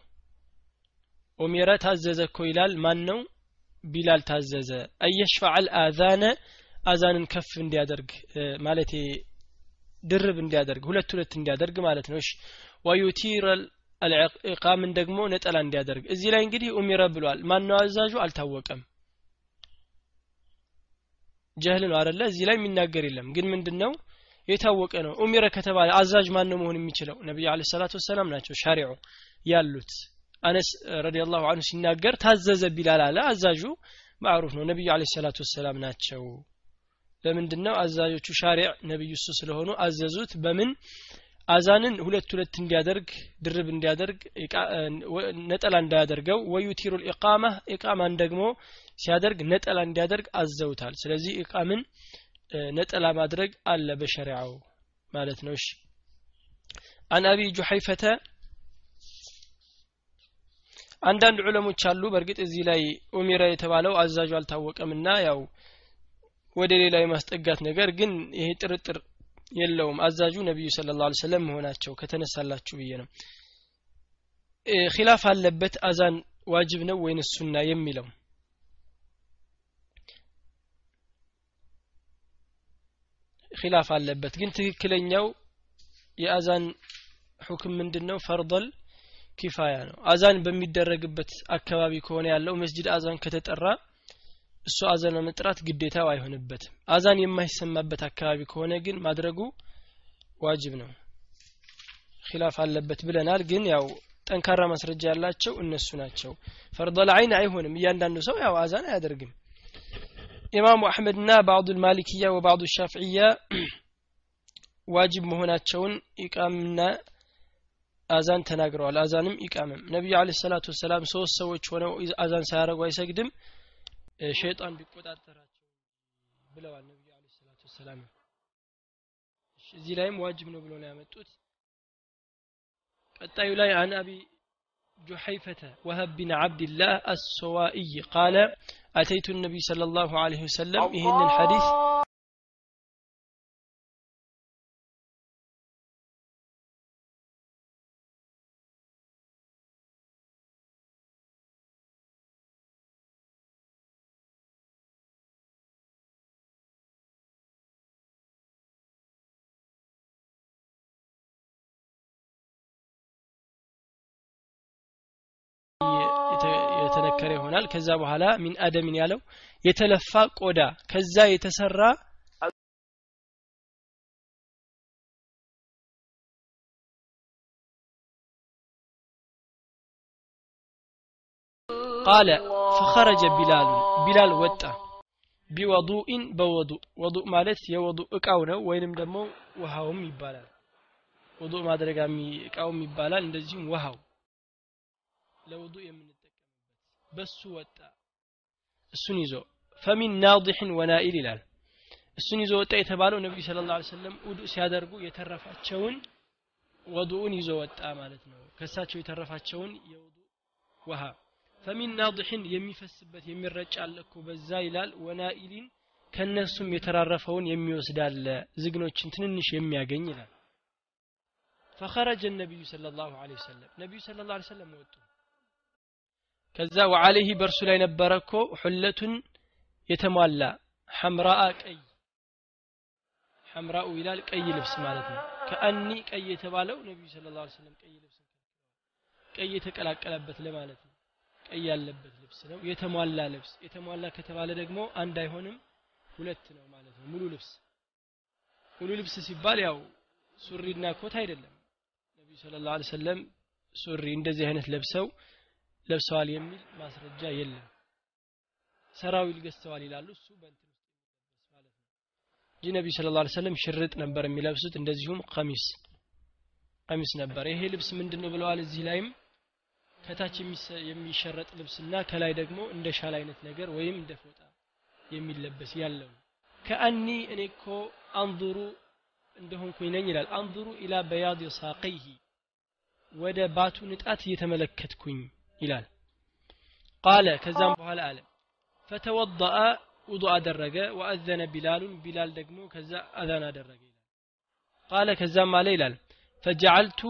ኡሚረ ታዘዘ እኮ ይላል። ማን ነው ቢላል ታዘዘ። አየሽፈዐ አልአዛነ አዛንን ከፍ እንዲያደርግ ማለት ድርብ እንዲያደርግ ሁለት ሁለት እንዲያደርግ ማለት ነው። እሺ። ወዩቲር ኢቃምን ደግሞ ነጠላ እንዲያደርግ። እዚህ ላይ እንግዲህ ኡሚረ ብሏል። ማነው አዛዡ? አልታወቀም። ጀህል ነው አደለ እዚህ ላይ የሚናገር የለም። ግን ምንድነው? የታወቀ ነው። ኡሚረ ከተባለ አዛዥ ማን ነው መሆን የሚችለው? ነቢዩ አለ ሰላት ወሰላም ናቸው ሻሪዑ ያሉት አነስ ረዲየላሁ አንሁ ሲናገር ታዘዘ ቢላል አለ። አዛዡ ማዕሩፍ ነው። ነቢዩ አለ ሰላት ወሰላም ናቸው። ለምንድን ነው አዛዦቹ ሻሪዕ ነቢዩ እሱ ስለሆኑ አዘዙት? በምን አዛንን ሁለት ሁለት እንዲያደርግ ድርብ እንዲያደርግ ነጠላ እንዳያደርገው ወዩቲሩ ልኢቃማ ኢቃማን ደግሞ ሲያደርግ ነጠላ እንዲያደርግ አዘውታል። ስለዚህ ኢቃምን ነጠላ ማድረግ አለ በሸሪዓው ማለት ነው። እሺ። አን አቢ ጁሐይፈተ አንዳንድ ዑለሞች አሉ። በእርግጥ እዚህ ላይ ኡሚረ የተባለው አዛዡ አልታወቀምና ያው ወደ ሌላ የማስጠጋት ነገር ግን ይሄ ጥርጥር የለውም። አዛዡ ነቢዩ ስለ ላ ሰለም መሆናቸው ከተነሳላችሁ ብዬ ነው። ኪላፍ አለበት አዛን ዋጅብ ነው ወይን ሱና የሚለው? ኪላፍ አለበት ግን ትክክለኛው የአዛን ሁክም ምንድን ነው ፈርደል ኪፋያ ነው። አዛን በሚደረግበት አካባቢ ከሆነ ያለው መስጅድ አዛን ከተጠራ እሱ አዛን መጥራት ግዴታው አይሆንበትም። አዛን የማይሰማበት አካባቢ ከሆነ ግን ማድረጉ ዋጅብ ነው ኪላፍ አለበት ብለናል። ግን ያው ጠንካራ ማስረጃ ያላቸው እነሱ ናቸው። ፈርደል አይን አይሆንም። እያንዳንዱ ሰው ያው አዛን አያደርግም። ኢማሙ አሕመድና ባዕዱ ልማሊክያ ወባዕዱ ሻፍዕያ ዋጅብ መሆናቸውን ኢቃምና አዛን ተናግረዋል አዛንም ኢቃምም ነቢዩ አለ ሰላቱ ወሰላም ሶስት ሰዎች ሆነው አዛን ሳያደረጉ አይሰግድም ሸይጣን ቢቆጣጠራቸው ብለዋል ነቢዩ አለ ሰላቱ ወሰላም እዚህ ላይም ዋጅብ ነው ብሎ ነው ያመጡት ቀጣዩ ላይ አን አቢ جحيفة وهب بن عبد الله السوائي قال أتيت النبي صلى الله عليه وسلم إهن الحديث የተነከረ ይሆናል ከዛ በኋላ ሚን አደምን ያለው? የተለፋ ቆዳ። ከዛ የተሰራ ቃለ ፈኸረጀ ቢላሉ ቢላል ወጣ። ቢወዱኢን በወዱእ ወዱእ ማለት የወዱእ እቃው ነው ወይንም ደግሞ ውሃውም ይባላል። ወዱእ ማድረጋ እቃውም ይባላል። እንደዚሁም ውሃው። ለውዱእ የምንጠቀምበት በሱ ወጣ። እሱን ይዞ ፈሚን ናضሕን ወናኢል ይላል። እሱን ይዞ ወጣ የተባለው ነቢዩ ስለ ላ ሰለም ውዱእ ሲያደርጉ የተረፋቸውን ወዱኡን ይዞ ወጣ ማለት ነው። ከሳቸው የተረፋቸውን የውዱእ ውሃ ፈሚን ናضሕን የሚፈስበት የሚረጭ በዛ ይላል። ወናኢሊን ከነሱም የተራረፈውን የሚወስድ አለ ዝግኖችን ትንንሽ የሚያገኝ ይላል። ፈኸረጀ ነቢዩ ስለ ላሁ ወሰለም ነቢዩ ስለ ላ ሰለም ወጡ ከዛ ወዓለይህ በእርሱ ላይ ነበረ እኮ ሁለቱን የተሟላ። ሐምራአ ቀይ። ሐምራኡ ይላል ቀይ ልብስ ማለት ነው። ከአኒ ቀይ የተባለው ነቢዩ ስለ ላ ሰለም ቀይ ልብስ ቀይ የተቀላቀለበት ለማለት ነው። ቀይ ያለበት ልብስ ነው። የተሟላ ልብስ። የተሟላ ከተባለ ደግሞ አንድ አይሆንም ሁለት ነው ማለት ነው። ሙሉ ልብስ። ሙሉ ልብስ ሲባል ያው ሱሪና ኮት አይደለም። ነቢዩ ስለ ላ ሰለም ሱሪ እንደዚህ አይነት ለብሰው ለብሰዋል የሚል ማስረጃ የለም። ሰራዊል ገዝተዋል ይላሉ። እሱ በእንትን ውስጥ ማለት ነው። እንጂ ነቢዩ ስለ ላ ሰለም ሽርጥ ነበር የሚለብሱት እንደዚሁም ቀሚስ ቀሚስ ነበር። ይሄ ልብስ ምንድን ነው ብለዋል? እዚህ ላይም ከታች የሚሸረጥ ልብስና ከላይ ደግሞ እንደ ሻል አይነት ነገር ወይም እንደ ፎጣ የሚለበስ ያለው ከአኒ እኔ እኮ አንظሩ እንደሆንኩኝ ነኝ ይላል። አንظሩ ኢላ በያድ ሳቀይህ ወደ ባቱ ንጣት እየተመለከትኩኝ ይላል ቃለ ከዛም በኋላ አለ ፈተወضአ ውዱ አደረገ ወአዘነ ቢላሉን ቢላል ደግሞ ከዛ አዛን አደረገ ይላል ቃለ ከዛም አለ ይላል ፈጀዓልቱ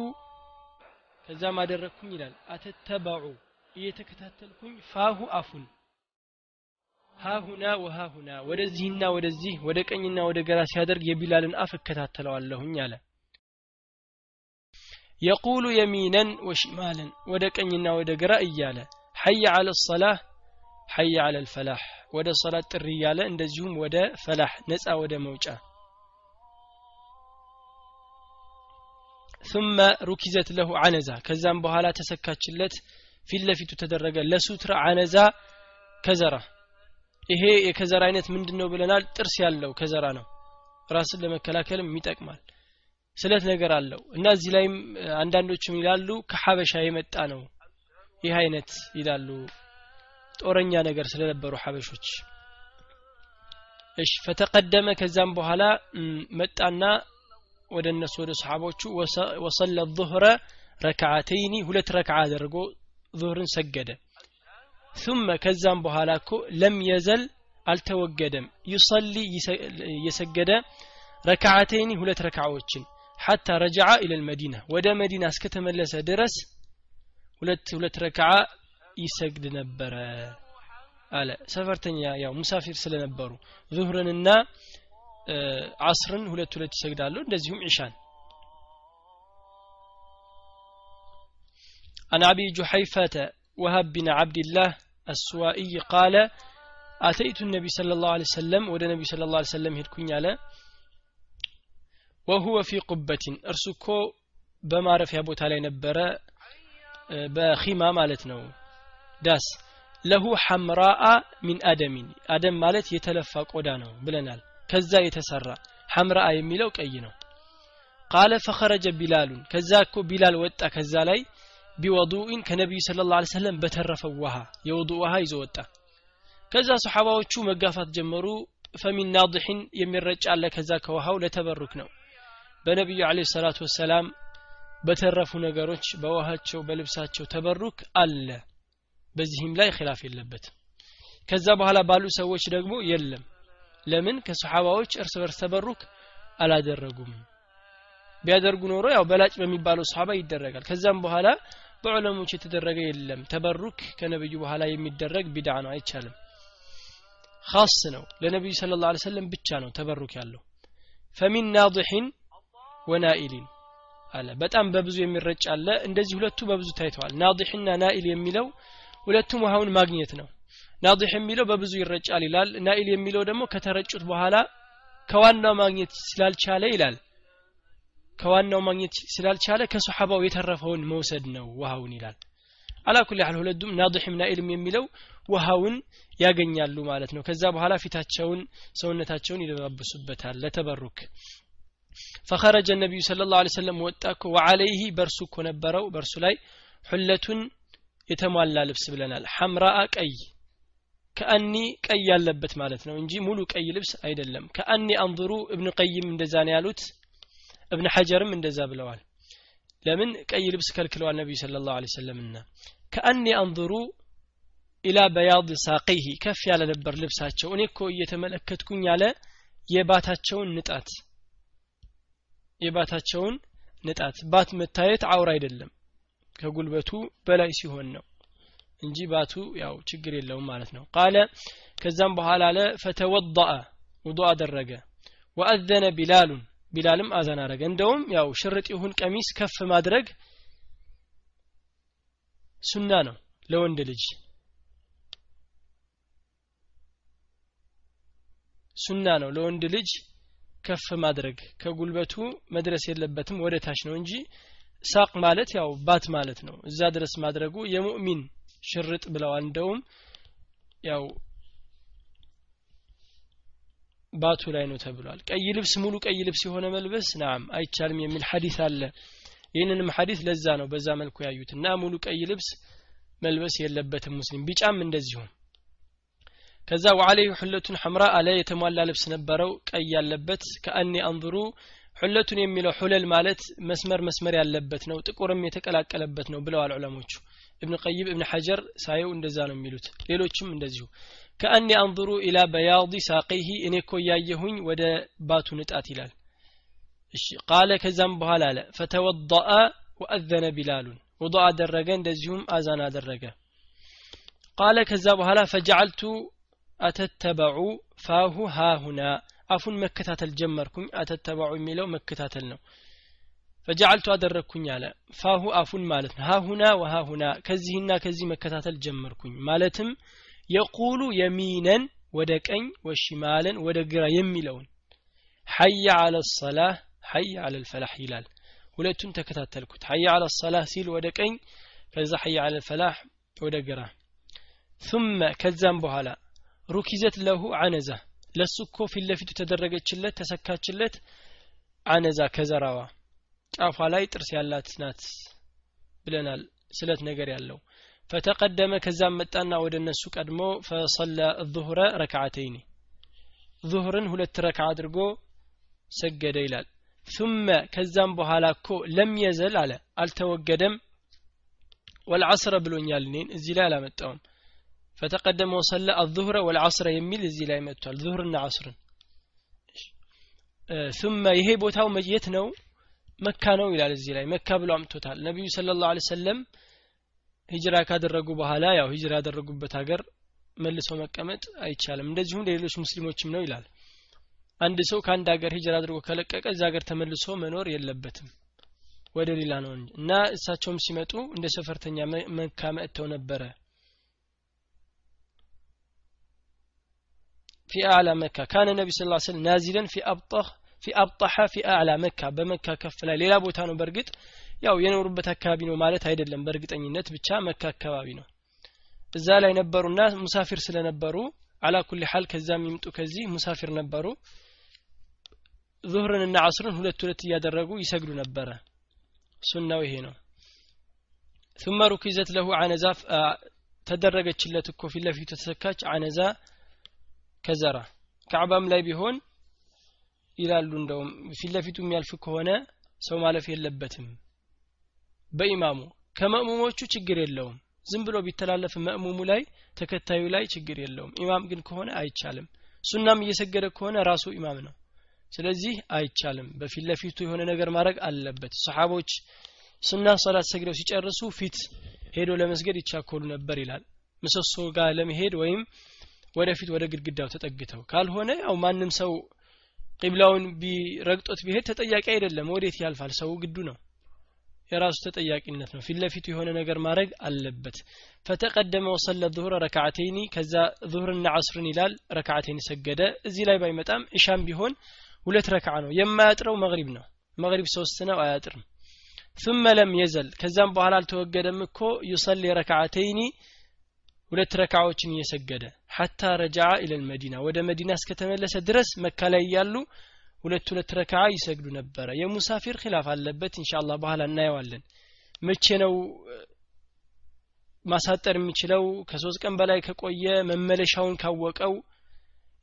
ከዛም አደረግኩኝ ይላል አተተበዑ እየተከታተልኩኝ ፋሁ አፉን ሃሁና ወሃሁና ወደዚህና ወደዚህ ወደ ቀኝና ወደ ግራ ሲያደርግ የቢላልን አፍ እከታተለዋለሁኝ አለ የቁሉ የሚነን ወሽማልን ወደ ቀኝና ወደ ግራ እያለ ሐይ አለ ሰላህ ሐይ አለ ልፈላህ ወደ ሰላት ጥሪ እያለ እንደዚሁም ወደ ፈላህ ነፃ ወደ መውጫ። ثم ሩኪዘት ለሁ አነዛ ከዛም በኋላ ተሰካችለት ፊትለፊቱ ተደረገ። ለሱትራ አነዛ ከዘራ። ይሄ የከዘራ አይነት ምንድነው ብለናል? ጥርስ ያለው ከዘራ ነው። ራስን ለመከላከልም ይጠቅማል። ስለት ነገር አለው። እና እዚህ ላይም አንዳንዶችም ይላሉ ከሀበሻ የመጣ ነው ይህ አይነት ይላሉ። ጦረኛ ነገር ስለነበሩ ሐበሾች። እሺ ፈተቀደመ። ከዛም በኋላ መጣና ወደ እነሱ ወደ ሰሓቦቹ ወሰለ ظهረ ረክዓተይኒ ሁለት ረክዓ አድርጎ ظهርን ሰገደ። ثم ከዛም በኋላ እኮ ለም የዘል አልተወገደም። ዩሰሊ የሰገደ ረክዓተይኒ ሁለት ረክዓዎችን ሐታ ረጃዓ ኢለ ልመዲና ወደ መዲና እስከተመለሰ ድረስ ሁለት ሁለት ረክዓ ይሰግድ ነበረ አለ ሰፈርተኛ ያው ሙሳፊር ስለነበሩ ዙህርንና አስርን ሁለት ሁለት ይሰግዳሉ እንደዚሁም ኢሻን عن أبي جحيفة وهب بن عبد الله السوائي قال أتيت النبي صلى الله عليه وسلم ود النبي صلى الله عليه وسلم هيركوني على ወሁወ ፊ ቁበቲን። እርሱ እኮ በማረፊያ ቦታ ላይ ነበረ በኺማ ማለት ነው። ዳስ ለሁ ሐምራአ ሚን አደሚን። አደም ማለት የተለፋ ቆዳ ነው ብለናል። ከዛ የተሰራ ሐምራአ የሚለው ቀይ ነው። ቃለ ፈኸረጀ ቢላሉን። ከዛ እኮ ቢላል ወጣ። ከዛ ላይ ቢወዱኢን ከነቢዩ ስለ ላ ሰለም በተረፈው ውሃ የወዱ ውሃ ይዞ ወጣ። ከዛ ሰሓባዎቹ መጋፋት ጀመሩ። ፈሚን ናድሕን የሚረጫ አለ። ከዛ ከውሃው ለተበሩክ ነው። በነቢዩ አለ ሰላቱ ወሰላም በተረፉ ነገሮች በውሃቸው በልብሳቸው ተበሩክ አለ። በዚህም ላይ ኺላፍ የለበትም። ከዛ በኋላ ባሉ ሰዎች ደግሞ የለም። ለምን? ከሰሓባዎች እርስ በርስ ተበሩክ አላደረጉም። ቢያደርጉ ኖሮ ያው በላጭ በሚባለው ሰሓባ ይደረጋል። ከዛም በኋላ በዑለሞች የተደረገ የለም። ተበሩክ ከነብዩ በኋላ የሚደረግ ቢድዓ ነው አይቻልም። ካስ ነው። ለነቢዩ ስለ ላ ሰለም ብቻ ነው ተበሩክ ያለው። ፈሚን ናضሒን ወናኢሊን አለ። በጣም በብዙ የሚረጭ አለ። እንደዚህ ሁለቱ በብዙ ታይተዋል። ናضሕና ናኢል የሚለው ሁለቱም ውሃውን ማግኘት ነው። ናዲህ የሚለው በብዙ ይረጫል ይላል። ናኢል የሚለው ደግሞ ከተረጩት በኋላ ከዋናው ማግኘት ስላልቻለ ይላል። ከዋናው ማግኘት ስላልቻለ ከሶሐባው የተረፈውን መውሰድ ነው ውሃውን ይላል። አላኩል ያህል ሁለቱም ናዲህም ናኢልም የሚለው ውሃውን ያገኛሉ ማለት ነው። ከዛ በኋላ ፊታቸውን ሰውነታቸውን ይለባብሱበታል። ለተበሩክ ፈኸረጀ ነቢዩ ስለ ላሁ ሰለም ወጣ እኮ ወዓለይህ በእርሱ እኮ ነበረው በእርሱ ላይ ሁለቱን የተሟላ ልብስ ብለናል ሐምራአ ቀይ ከአኒ ቀይ ያለበት ማለት ነው እንጂ ሙሉ ቀይ ልብስ አይደለም ከአኒ አንظሩ እብን ቀይም እንደዛ ነው ያሉት እብን ሐጀርም እንደዛ ብለዋል ለምን ቀይ ልብስ ከልክለዋል ነቢዩ ስለ ላሁ ሰለም ና ከአኒ አንظሩ ኢላ በያድ ሳቂህ ከፍ ያለ ነበር ልብሳቸው እኔ እኮ እየተመለከትኩኝ ያለ የባታቸውን ንጣት የባታቸውን ንጣት። ባት መታየት አውር አይደለም ከጉልበቱ በላይ ሲሆን ነው እንጂ ባቱ ያው ችግር የለውም ማለት ነው። ቃለ ከዛም በኋላ አለ ፈተወضአ ውዱ አደረገ። ወአዘነ ቢላሉን ቢላልም አዘን አረገ እንደውም ያው ሽርጥ ይሁን ቀሚስ ከፍ ማድረግ ሱና ነው ለወንድ ልጅ። ሱና ነው ለወንድ ልጅ ከፍ ማድረግ ከጉልበቱ መድረስ የለበትም ወደ ታች ነው እንጂ ሳቅ ማለት ያው ባት ማለት ነው። እዛ ድረስ ማድረጉ የሙእሚን ሽርጥ ብለዋል። እንደውም ያው ባቱ ላይ ነው ተብሏል። ቀይ ልብስ ሙሉ ቀይ ልብስ የሆነ መልበስ ናም አይቻልም የሚል ሐዲስ አለ። ይህንንም ሐዲስ ለዛ ነው በዛ መልኩ ያዩት። እና ሙሉ ቀይ ልብስ መልበስ የለበትም ሙስሊም። ቢጫም እንደዚሁ ከዛ ወዓለይሁ ሁለቱን ሐምራ አለ የተሟላ ልብስ ነበረው። ቀይ ያለበት ከአኒ አንظሩ ሁለቱን የሚለው ሁለል ማለት መስመር መስመር ያለበት ነው ጥቁርም የተቀላቀለበት ነው ብለዋል ዑለሞቹ። እብን ቀይብ እብን ሐጀር ሳየው እንደዛ ነው የሚሉት። ሌሎችም እንደዚሁ። ከአኒ አንዙሩ ኢላ በያዲ ሳቂሂ እኔ እኮ እያየሁኝ ወደ ባቱ ንጣት ይላል። እሺ ቃለ ከዛም በኋላ አለ ፈተወضአ ወአዘነ ቢላሉን። ውض አደረገ እንደዚሁም አዛን አደረገ። ቃለ ከዛ በኋላ ፈጀዐልቱ አተተበዑ ፋሁ ሃሁና አፉን መከታተል ጀመርኩኝ አተተበዑ የሚለው መከታተል ነው ፈጀዓልቱ አደረግኩኝ አለ ፋሁ አፉን ማለት ነው ሃሁና ወሃሁና ከዚህና ከዚህ መከታተል ጀመርኩኝ ማለትም የቁሉ የሚነን ወደ ቀኝ ወሽማለን ወደ ግራ የሚለውን ሐየ አለ ሰላህ ሐየ አለ ልፈላህ ይላል። ሁለቱን ተከታተልኩት። ሐየ አለ ሰላህ ሲል ወደ ቀኝ ከዛ ሐየ አለ ልፈላህ ወደ ግራ። ثم ከዛም በኋላ ሩኪዘት ለሁ አነዛ ለሱ እኮ ፊት ለፊቱ ተደረገችለት ተሰካችለት አነዛ ከዘራዋ ጫፏ ላይ ጥርስ ያላት ናት ብለናል ስለት ነገር ያለው። ፈተቀደመ ከዛም መጣና ወደ እነሱ ቀድሞ ፈሰለ ዙሁረ ረክዓተይኒ ዙሁርን ሁለት ረክዓ አድርጎ ሰገደ ይላል። ثم ከዛም በኋላ እኮ ለም የዘል አለ አልተወገደም። ወልዓስረ ብሎኛል እኔን እዚህ ላይ አላመጣውም ፈተቀደመ ወሰለ አዙሁረ ወልዓስረ የሚል እዚህ ላይ መጥቷል። ዙሁርና ዓስርን ثم ይሄ ቦታው የት ነው? መካ ነው ይላል እዚህ ላይ። መካ ብሎ አምጥቶታል። ነቢዩ ስለ ላሁ ሰለም ሂጅራ ካደረጉ በኋላ ያው ሂጅራ ያደረጉበት ሀገር መልሶ መቀመጥ አይቻልም። እንደዚሁም ለሌሎች ሙስሊሞችም ነው ይላል። አንድ ሰው ከአንድ ሀገር ሂጅራ አድርጎ ከለቀቀ እዚ ሀገር ተመልሶ መኖር የለበትም። ወደ ሌላ ነው እና እሳቸውም ሲመጡ እንደ ሰፈርተኛ መካ መጥተው ነበረ ፊአላ መካ ካነ ነቢ ስ ስለም ናዚለን ፊአብጣሐ ፊአላ መካ በመካ ከፍ ላይ. ሌላ ቦታ ነው በእርግጥ ያው የኖሩበት አካባቢ ነው ማለት አይደለም። በእርግጠኝነት ብቻ መካ አካባቢ ነው። እዛ ላይ ነበሩና ሙሳፊር ስለነበሩ አላ ኩል ሐል ከዛም ይምጡ ከዚህ ሙሳፊር ነበሩ። ዙህርንና አስርን ሁለት ሁለት እያደረጉ ይሰግዱ ነበረ። ሱናው ይሄ ነው። ثم ركزت له عنزا ተደረገችለት እኮ ፊት ለፊቱ ተሰካች አነዛ ከዘራ። ካዕባም ላይ ቢሆን ይላሉ እንደውም ፊት ለፊቱ የሚያልፍ ከሆነ ሰው ማለፍ የለበትም። በኢማሙ ከመእሙሞቹ ችግር የለውም። ዝም ብሎ ቢተላለፍ መእሙሙ ላይ ተከታዩ ላይ ችግር የለውም። ኢማም ግን ከሆነ አይቻልም። ሱናም እየሰገደ ከሆነ ራሱ ኢማም ነው። ስለዚህ አይቻልም። በፊት ለፊቱ የሆነ ነገር ማድረግ አለበት። ሰሓቦች ሱና ሶላት ሰግደው ሲጨርሱ ፊት ሄዶ ለመስገድ ይቻኮሉ ነበር ይላል። ምሰሶ ጋር ለመሄድ ወይም ወደፊት ወደ ግድግዳው ተጠግተው ካልሆነ ያው ማንም ሰው ቂብላውን ቢረግጦት ቢሄድ ተጠያቂ አይደለም ወዴት ያልፋል ሰው ግዱ ነው የራሱ ተጠያቂነት ነው ፊት ለፊቱ የሆነ ነገር ማድረግ አለበት ፈተቀደመ ወሰለ ዙሁረ ረክዓተይኒ ከዛ ዙሁርና አስርን ይላል ረክዓተይን ሰገደ እዚህ ላይ ባይመጣም እሻም ቢሆን ሁለት ረክዓ ነው የማያጥረው መግሪብ ነው መግሪብ ሶስት ነው አያጥርም ثم لم يزل ከዛም በኋላ አልተወገደም እኮ ዩሰሊ ረክዓተይኒ ሁለት ረካዎችን እየሰገደ ሐታ ረጃዓ ኢለል መዲና ወደ መዲና እስከተመለሰ ድረስ መካ ላይ እያሉ ሁለት ሁለት ረካ ይሰግዱ ነበረ። የሙሳፊር ኺላፍ አለበት። ኢንሻአላህ በኋላ እናየዋለን። መቼ ነው ማሳጠር የሚችለው? ከሶስት ቀን በላይ ከቆየ መመለሻውን ካወቀው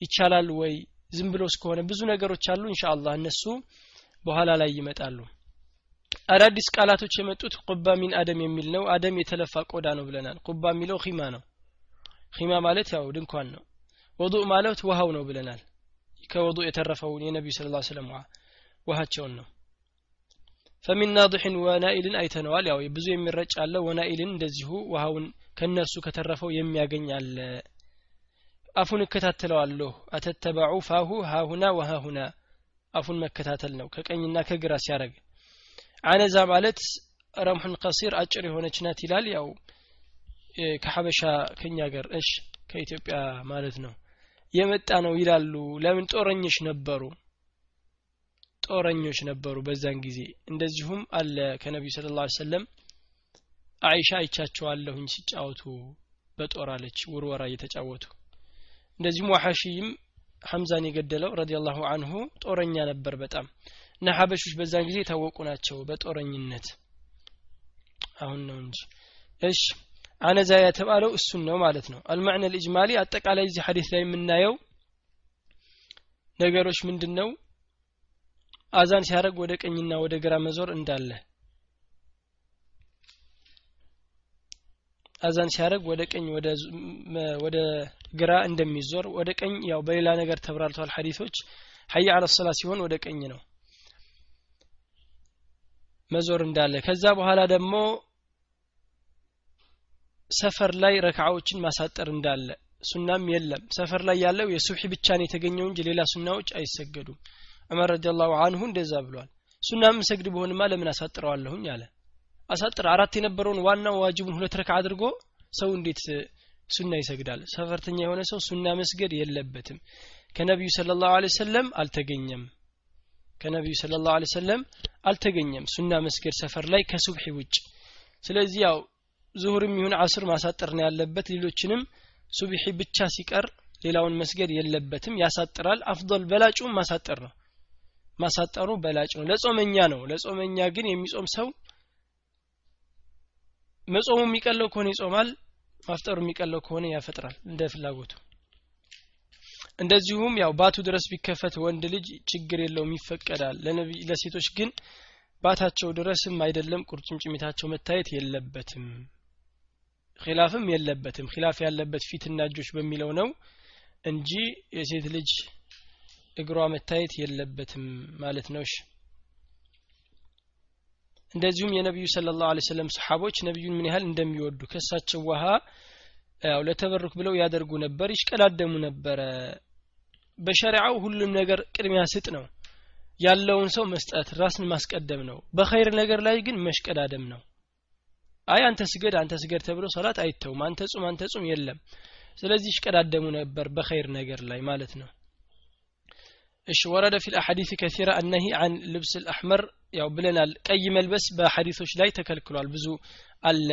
ይቻላል ወይ? ዝም ብሎ እስከሆነ ብዙ ነገሮች አሉ። ኢንሻአላህ እነሱ በኋላ ላይ ይመጣሉ። አዳዲስ ቃላቶች የመጡት ቁባ ሚን አደም የሚል ነው። አደም የተለፋ ቆዳ ነው ብለናል። ቁባ የሚለው ኺማ ነው ኺማ ማለት ያው ድንኳን ነው። ወዱእ ማለት ውሃው ነው ብለናል። ከወዱእ የተረፈውን የነቢዩ ስለ ላ ስለም ውሃቸውን ነው። ፈሚን ናضሕን ወናኢልን አይተነዋል። ያው ብዙ የሚረጭ አለ። ወናኢልን እንደዚሁ ውሃውን ከእነርሱ ከተረፈው የሚያገኝ አለ። አፉን እከታተለዋለሁ። አተተበዑ ፋሁ ሃሁና ወሃሁና አፉን መከታተል ነው። ከቀኝና ከግራ ሲያደረግ አነዛ ማለት ረምሑን ቀሲር አጭር የሆነች ናት ይላል። ያው ከሐበሻ ከኛ ገር እሽ ከኢትዮጵያ ማለት ነው። የመጣ ነው ይላሉ። ለምን ጦረኞች ነበሩ? ጦረኞች ነበሩ በዛን ጊዜ። እንደዚሁም አለ ከነቢዩ ስለ ላ ሰለም አይሻ አይቻቸዋለሁኝ ሲጫወቱ በጦር አለች ውርወራ እየተጫወቱ እንደዚሁም ዋሐሺይም ሐምዛን የገደለው ረዲየላሁ አንሁ ጦረኛ ነበር በጣም። እና ሀበሾች በዛን ጊዜ የታወቁ ናቸው በጦረኝነት። አሁን ነው እንጂ እሺ አነዛ የተባለው እሱን ነው ማለት ነው። አልማዕነ ልእጅማሊ አጠቃላይ እዚህ ሀዲስ ላይ የምናየው ነገሮች ምንድን ነው አዛን ሲያደርግ ወደ ቀኝና ወደ ግራ መዞር እንዳለ አዛን ሲያደርግ ወደ ቀኝ ወደ ግራ እንደሚዞር ወደ ቀኝ ያው በሌላ ነገር ተብራርቷል ሀዲሶች ሀያ አለ ሰላ ሲሆን ወደ ቀኝ ነው መዞር እንዳለ። ከዛ በኋላ ደግሞ ሰፈር ላይ ረክዓዎችን ማሳጠር እንዳለ። ሱናም የለም። ሰፈር ላይ ያለው የሱብሒ ብቻ ነው የተገኘው እንጂ ሌላ ሱናዎች አይሰገዱም። ዑመር ረዲየላሁ አንሁ እንደዛ ብሏል። ሱና የምሰግድ በሆንማ ለምን አሳጥረዋለሁኝ? አለ። አሳጥር አራት የነበረውን ዋናው ዋጅቡን ሁለት ረካ አድርጎ ሰው እንዴት ሱና ይሰግዳል? ሰፈርተኛ የሆነ ሰው ሱና መስገድ የለበትም። ከነቢዩ ሰለላሁ ዐለይሂ ወሰለም አልተገኘም። ከነቢዩ ሰለላሁ ዐለይሂ ወሰለም አልተገኘም ሱና መስገድ ሰፈር ላይ ከሱብሒ ውጭ። ስለዚህ ያው ዙሁርም ይሁን አስር ማሳጠር ነው ያለበት። ሌሎችንም ሱብሒ ብቻ ሲቀር ሌላውን መስገድ የለበትም። ያሳጥራል። አፍضል በላጩም ማሳጠር ነው። ማሳጠሩ በላጭ ነው። ለጾመኛ ነው። ለጾመኛ ግን የሚጾም ሰው መጾሙ የሚቀለው ከሆነ ይጾማል ማፍጠሩ የሚቀለው ከሆነ ያፈጥራል እንደ ፍላጎቱ። እንደዚሁም ያው ባቱ ድረስ ቢከፈት ወንድ ልጅ ችግር የለውም ይፈቀዳል። ለሴቶች ግን ባታቸው ድረስም አይደለም ቁርጭምጭሚታቸው መታየት የለበትም ኺላፍም የለበትም። ኺላፍ ያለበት ፊትና እጆች በሚለው ነው እንጂ የሴት ልጅ እግሯ መታየት የለበትም ማለት ነው። እንደዚሁም የነቢዩ ስለ ላሁ ሰለም ሰሓቦች ነቢዩን ምን ያህል እንደሚወዱ ከሳቸው ውሃ ያው ለተበሩክ ብለው ያደርጉ ነበር ይሽቀዳደሙ ነበረ። በሸሪዓው ሁሉም ነገር ቅድሚያ ስጥ ነው። ያለውን ሰው መስጠት ራስን ማስቀደም ነው። በኸይር ነገር ላይ ግን መሽቀዳደም ነው አይ አንተ ስገድ አንተ ስገድ ተብሎ ሰላት አይተውም። አንተ ጹም አንተ ጹም የለም። ስለዚህ ይሽቀዳደሙ ነበር በኸይር ነገር ላይ ማለት ነው። እሺ ወረደ ፊ ልአሐዲስ ከሲራ አነሂ አን ልብስ ልአሕመር ያው ብለናል ቀይ መልበስ በሐዲሶች ላይ ተከልክሏል። ብዙ አለ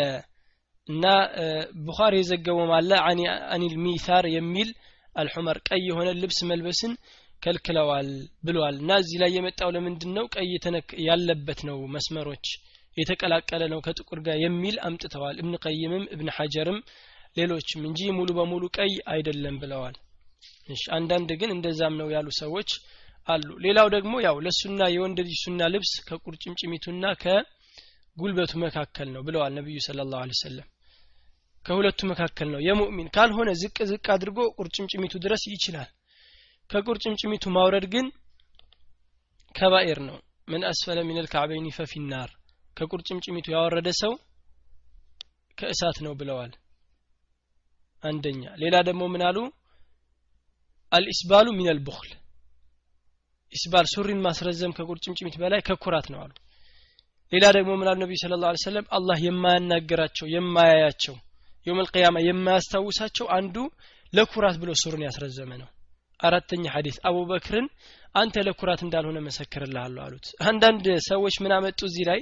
እና ቡኻሪ የዘገበውም አለ አኒል ሚሳር የሚል አልሑመር ቀይ የሆነ ልብስ መልበስን ከልክለዋል ብለዋል እና እዚህ ላይ የመጣው ለምንድን ነው ቀይ ያለበት ነው መስመሮች የተቀላቀለ ነው ከጥቁር ጋር የሚል አምጥተዋል። እብን ቀይምም እብን ሐጀርም ሌሎችም እንጂ ሙሉ በሙሉ ቀይ አይደለም ብለዋል። አንዳንድ ግን እንደዛም ነው ያሉ ሰዎች አሉ። ሌላው ደግሞ ያው ለሱና የወንድ ልጅ ሱና ልብስ ከቁርጭምጭሚቱና ከጉልበቱ መካከል ነው ብለዋል ነቢዩ ስለ ላሁ ሰለም ከሁለቱ መካከል ነው። የሙእሚን ካልሆነ ዝቅ ዝቅ አድርጎ ቁርጭምጭሚቱ ድረስ ይችላል። ከቁርጭምጭሚቱ ማውረድ ግን ከባኤር ነው። ምን አስፈለ ሚነል ካዕበይኒ ፈፊናር ከቁርጭምጭሚቱ ያወረደ ሰው ከእሳት ነው ብለዋል። አንደኛ። ሌላ ደግሞ ምን አሉ? አልኢስባሉ ሚነል ቡኽል ኢስባል ሱሪን ማስረዘም ከቁርጭምጭሚት በላይ ከኩራት ነው አሉ። ሌላ ደግሞ ምን አሉ? ነቢዩ ስለ ላ ሰለም አላህ የማያናገራቸው የማያያቸው የውም ልቅያማ የማያስታውሳቸው አንዱ ለኩራት ብሎ ሱሩን ያስረዘመ ነው። አራተኛ ሐዲስ። አቡበክርን አንተ ለኩራት እንዳልሆነ መሰክርልሃለሁ አሉት። አንዳንድ ሰዎች ምን አመጡ እዚህ ላይ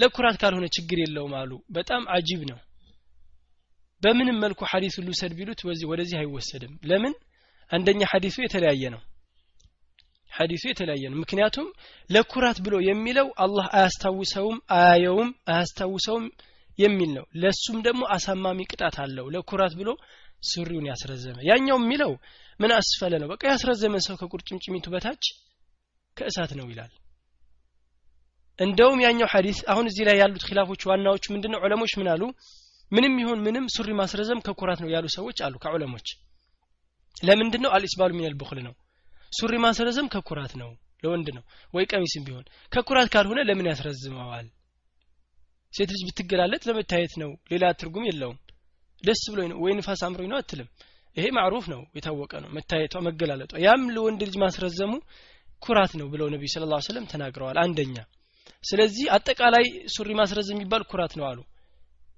ለኩራት ካልሆነ ችግር የለውም አሉ። በጣም አጂብ ነው። በምንም መልኩ ሐዲሱ ልውሰድ ቢሉት ወደዚህ አይወሰድም። ለምን? አንደኛ ሐዲሱ የተለያየ ነው። ሐዲሱ የተለያየ ነው። ምክንያቱም ለኩራት ብሎ የሚለው አላህ አያስታውሰውም አያየውም አያስታውሰውም የሚል ነው። ለሱም ደግሞ አሳማሚ ቅጣት አለው። ለኩራት ብሎ ሱሪውን ያስረዘመ ያኛው የሚለው ምን አስፈለ ነው? በቃ ያስረዘመ ሰው ከቁርጭምጭሚቱ በታች ከእሳት ነው ይላል እንደውም ያኛው ሐዲስ አሁን እዚህ ላይ ያሉት ኪላፎች ዋናዎቹ ምንድነው? ዑለሞች ምን አሉ? ምንም ይሁን ምንም ሱሪ ማስረዘም ከኩራት ነው ያሉ ሰዎች አሉ ከዑለሞች። ለምንድን ነው አልኢስባሉ ሚነል ቡኽል ነው። ሱሪ ማስረዘም ከኩራት ነው። ለወንድ ነው። ወይ ቀሚስም ቢሆን ከኩራት ካልሆነ ለምን ያስረዝመዋል? ሴት ልጅ ብትገላለጥ ለመታየት ነው። ሌላ ትርጉም የለውም። ደስ ብሎኝ ነው። ወይ ንፋስ አምሮኝ ነው አትልም። ይሄ ማዕሩፍ ነው። የታወቀ ነው። መታየቷ መገላለጧ። ያም ለወንድ ልጅ ማስረዘሙ ኩራት ነው ብለው ነቢዩ ስለ ላ ተናግረዋል። አንደኛ ስለዚህ አጠቃላይ ሱሪ ማስረዘም የሚባል ኩራት ነው አሉ።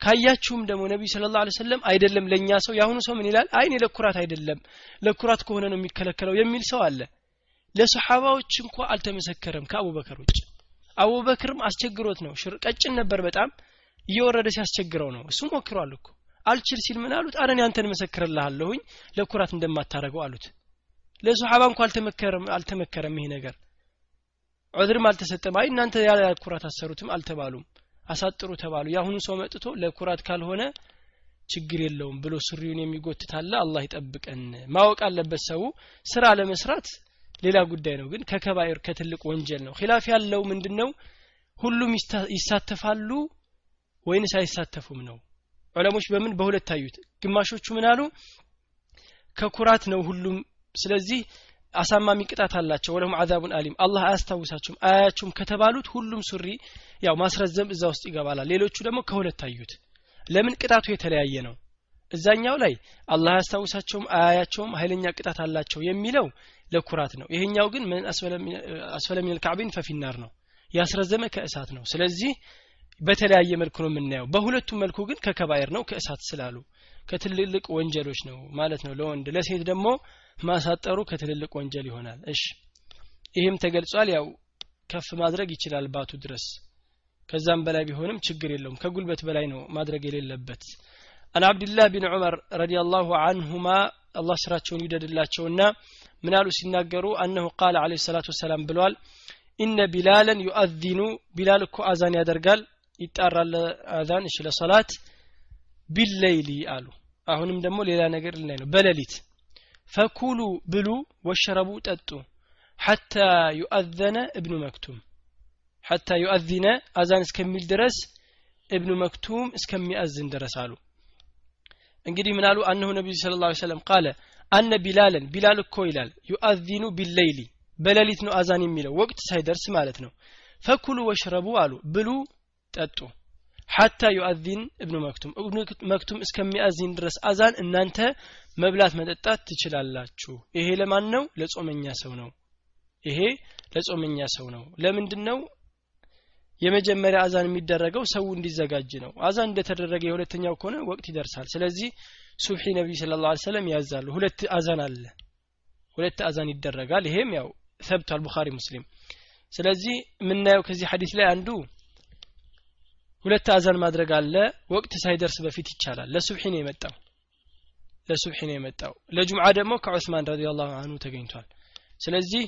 ካያችሁም ደግሞ ነቢዩ ስለ ላ ሰለም አይደለም ለእኛ ሰው የአሁኑ ሰው ምን ይላል? አይኔ ለኩራት አይደለም ለኩራት ከሆነ ነው የሚከለከለው የሚል ሰው አለ። ለሰሓባዎች እንኳ አልተመሰከረም ከአቡበከር ውጭ። አቡበክርም አስቸግሮት ነው። ቀጭን ነበር በጣም። እየወረደ ሲያስቸግረው ነው። እሱ ሞክሯል እኮ። አልችል ሲል ምን አሉት? አረን ያንተን መሰክርልሃለሁኝ ለኩራት እንደማታረገው አሉት። ለሶሓባ እንኳ አልተመከረም ይሄ ነገር ዑድርም አልተሰጠም። አይ እናንተ ያለ ኩራት አሰሩትም አልተባሉም። አሳጥሩ ተባሉ። የአሁኑ ሰው መጥቶ ለኩራት ካልሆነ ችግር የለውም ብሎ ሱሪውን የሚጎትታለ አላህ ይጠብቀን። ማወቅ አለበት ሰው። ስራ ለመስራት ሌላ ጉዳይ ነው። ግን ከከባይር ከትልቅ ወንጀል ነው። ኺላፍ ያለው ምንድነው? ሁሉም ይሳተፋሉ ወይንስ አይሳተፉም ነው? ዑለሞች በምን በሁለት ታዩት ግማሾቹ ምን አሉ? ከኩራት ነው ሁሉም። ስለዚህ አሳማሚ ቅጣት አላቸው። ወለሁም አዛቡን አሊም። አላህ አያስታውሳቸውም አያያቸውም ከተባሉት ሁሉም ሱሪ ያው ማስረዘም እዛ ውስጥ ይገባላል። ሌሎቹ ደግሞ ከሁለት ታዩት ለምን ቅጣቱ የተለያየ ነው? እዛኛው ላይ አላህ ያስታውሳቸውም አያያቸውም ኃይለኛ ቅጣት አላቸው የሚለው ለኩራት ነው። ይሄኛው ግን ምን አስፈለ ሚነል ፈፊናር ነው። ያስረዘመ ከእሳት ነው። ስለዚህ በተለያየ መልኩ ነው የምናየው። በሁለቱም መልኩ ግን ከከባይር ነው ከእሳት ስላሉ። ከትልልቅ ወንጀሎች ነው ማለት ነው። ለወንድ ለሴት ደግሞ ማሳጠሩ ከትልልቅ ወንጀል ይሆናል። እሺ ይህም ተገልጿል። ያው ከፍ ማድረግ ይችላል ባቱ ድረስ። ከዛም በላይ ቢሆንም ችግር የለውም። ከጉልበት በላይ ነው ማድረግ የሌለበት። عن عبد الله بن عمر رضي الله عنهما አላህ ስራቸውን ይውደድላቸውና ምን አሉ? ሲናገሩ أنه قال عليه الصلاة والسلام ብሏል إن بلالا يؤذن ቢላል እኮ አዛን ያደርጋል ይጣራል አዛን እሺ ለሰላት بليل አሉ። አሁንም ደግሞ ሌላ ነገር ልናይ ነው። በሌሊት فكلوا ብሉ واشربوا ጠጡ حتى يؤذن ابن مكتوم حتى يؤذن አዛን እስከሚል ድረስ እብኑ መክቱም እስከሚያዝን ድረስ አሉ። እንግዲህ ምን አሉ? أن النبي صلى الله عليه وسلم قال إن بلالا ቢላል እኮ ይላል يؤذن بليل በሌሊት ነው አዛን የሚለው ወቅት ሳይደርስ ማለት ነው። فكلوا واشربوا አሉ ብሉ ጠጡ። حتى يؤذن ابن مكتوم። እብኑ መክቱም እስከሚያዚን ድረስ አዛን እናንተ መብላት መጠጣት ትችላላችሁ። ይሄ ለማን ነው? ለጾመኛ ሰው ነው። ይሄ ለጾመኛ ሰው ነው። ለምንድን ነው የመጀመሪያ አዛን የሚደረገው ሰው እንዲዘጋጅ ነው። አዛን እንደተደረገ የሁለተኛው ከሆነ ወቅት ይደርሳል። ስለዚህ ሱብሒ ነቢይ ስለ ላ ሰለም ያዛሉ። ሁለት አዛን አለ። ሁለት አዛን ይደረጋል። ይሄም ያው ሰብቷል ቡኻሪ ሙስሊም። ስለዚህ የምናየው ከዚህ ሐዲስ ላይ አንዱ ሁለት አዛን ማድረግ አለ። ወቅት ሳይደርስ በፊት ይቻላል። ለሱብሒ ነው የመጣው። ለሱብሒ ነው የመጣው። ለጁምዓ ደግሞ ከዑስማን ረዲየላሁ አንሁ ተገኝቷል። ስለዚህ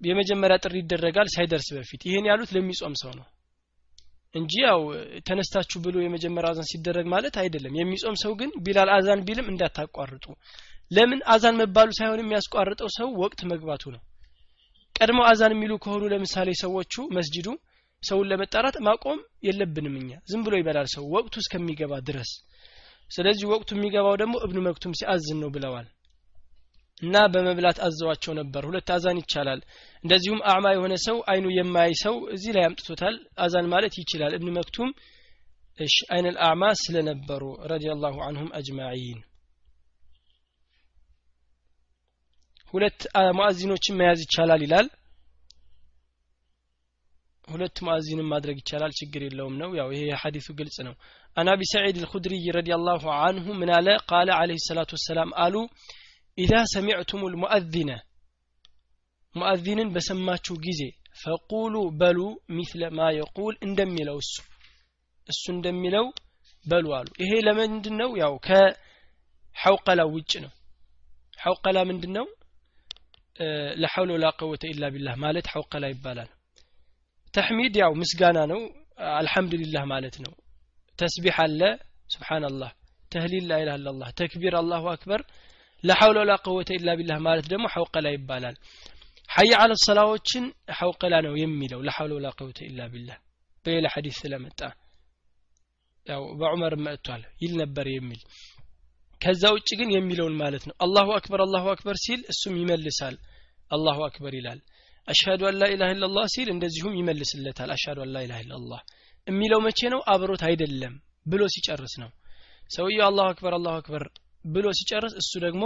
የመጀመሪያ ጥሪ ይደረጋል ሳይደርስ በፊት። ይሄን ያሉት ለሚጾም ሰው ነው እንጂ ያው ተነስታችሁ ብሎ የመጀመሪያ አዛን ሲደረግ ማለት አይደለም። የሚጾም ሰው ግን ቢላል አዛን ቢልም እንዳታቋርጡ። ለምን አዛን መባሉ ሳይሆን የሚያስቋርጠው ሰው ወቅት መግባቱ ነው። ቀድሞ አዛን የሚሉ ከሆኑ ለምሳሌ ሰዎቹ መስጂዱ ሰውን ለመጣራት ማቆም የለብንም እኛ። ዝም ብሎ ይበላል ሰው ወቅቱ እስከሚገባ ድረስ። ስለዚህ ወቅቱ የሚገባው ደግሞ እብኑ መክቱም ሲአዝን ነው ብለዋል። እና በመብላት አዘዋቸው ነበር። ሁለት አዛን ይቻላል። እንደዚሁም አዕማ የሆነ ሰው አይኑ የማያይ ሰው እዚህ ላይ አምጥቶታል። አዛን ማለት ይችላል። እብን መክቱም እሺ አይን አዕማ ስለነበሩ ረዲየላሁ አንሁም አጅማዒን። ሁለት ሙአዚኖችን መያዝ ይቻላል ይላል ሁለት ሙአዚንም ማድረግ ይቻላል ችግር የለውም ነው። ያው ይሄ የሐዲሱ ግልጽ ነው። አን አቢ ሰዒድ አልኹድሪይ ረዲየላሁ አንሁ ምን አለ? ቃለ አለይሂ ሰላቱ ወሰላም አሉ ኢዛ ሰሚዕቱም ልሙአዚነ ሙአዚንን በሰማችሁ ጊዜ ፈቁሉ በሉ ሚስለ ማ የቁል እንደሚለው እሱ እሱ እንደሚለው በሉ አሉ። ይሄ ለምንድን ነው ያው ከሐውቀላ ውጭ ነው። ሐውቀላ ምንድን ነው ለሐውለ ወላ ቀወተ ኢላ ቢላህ ማለት ሐውቀላ ይባላል ተሕሚድ ያው ምስጋና ነው። አልሐምዱሊላህ ማለት ነው። ተስቢሕ አለ። ስብሓንላህ ተህሊል ላ ኢላሃ ኢላላህ ተክቢር አላሁ አክበር። ለሐውለ ወላ ቀወተ ኢላ ቢላህ ማለት ደግሞ ሐውቀላ ይባላል። ሐይ አለ ሰላዎችን ሐውቀላ ነው የሚለው። ለሐውለ ወላ ቀወተ ኢላ ቢላህ። በሌላ ሐዲስ ስለመጣ ያው በዑመር መጥቷል ይል ነበር የሚል። ከዛ ውጭ ግን የሚለውን ማለት ነው። አላሁ አክበር አላሁ አክበር ሲል እሱም ይመልሳል። አላሁ አክበር ይላል አሽሀዱ አን ላኢላህ ኢላላህ ሲል እንደዚሁም ይመልስለታል። አሽሀዱ አን ላኢላህ ኢላላህ የሚለው መቼ ነው? አብሮት አይደለም ብሎ ሲጨርስ ነው። ሰውየው አላሁ አክበር አላሁ አክበር ብሎ ሲጨርስ እሱ ደግሞ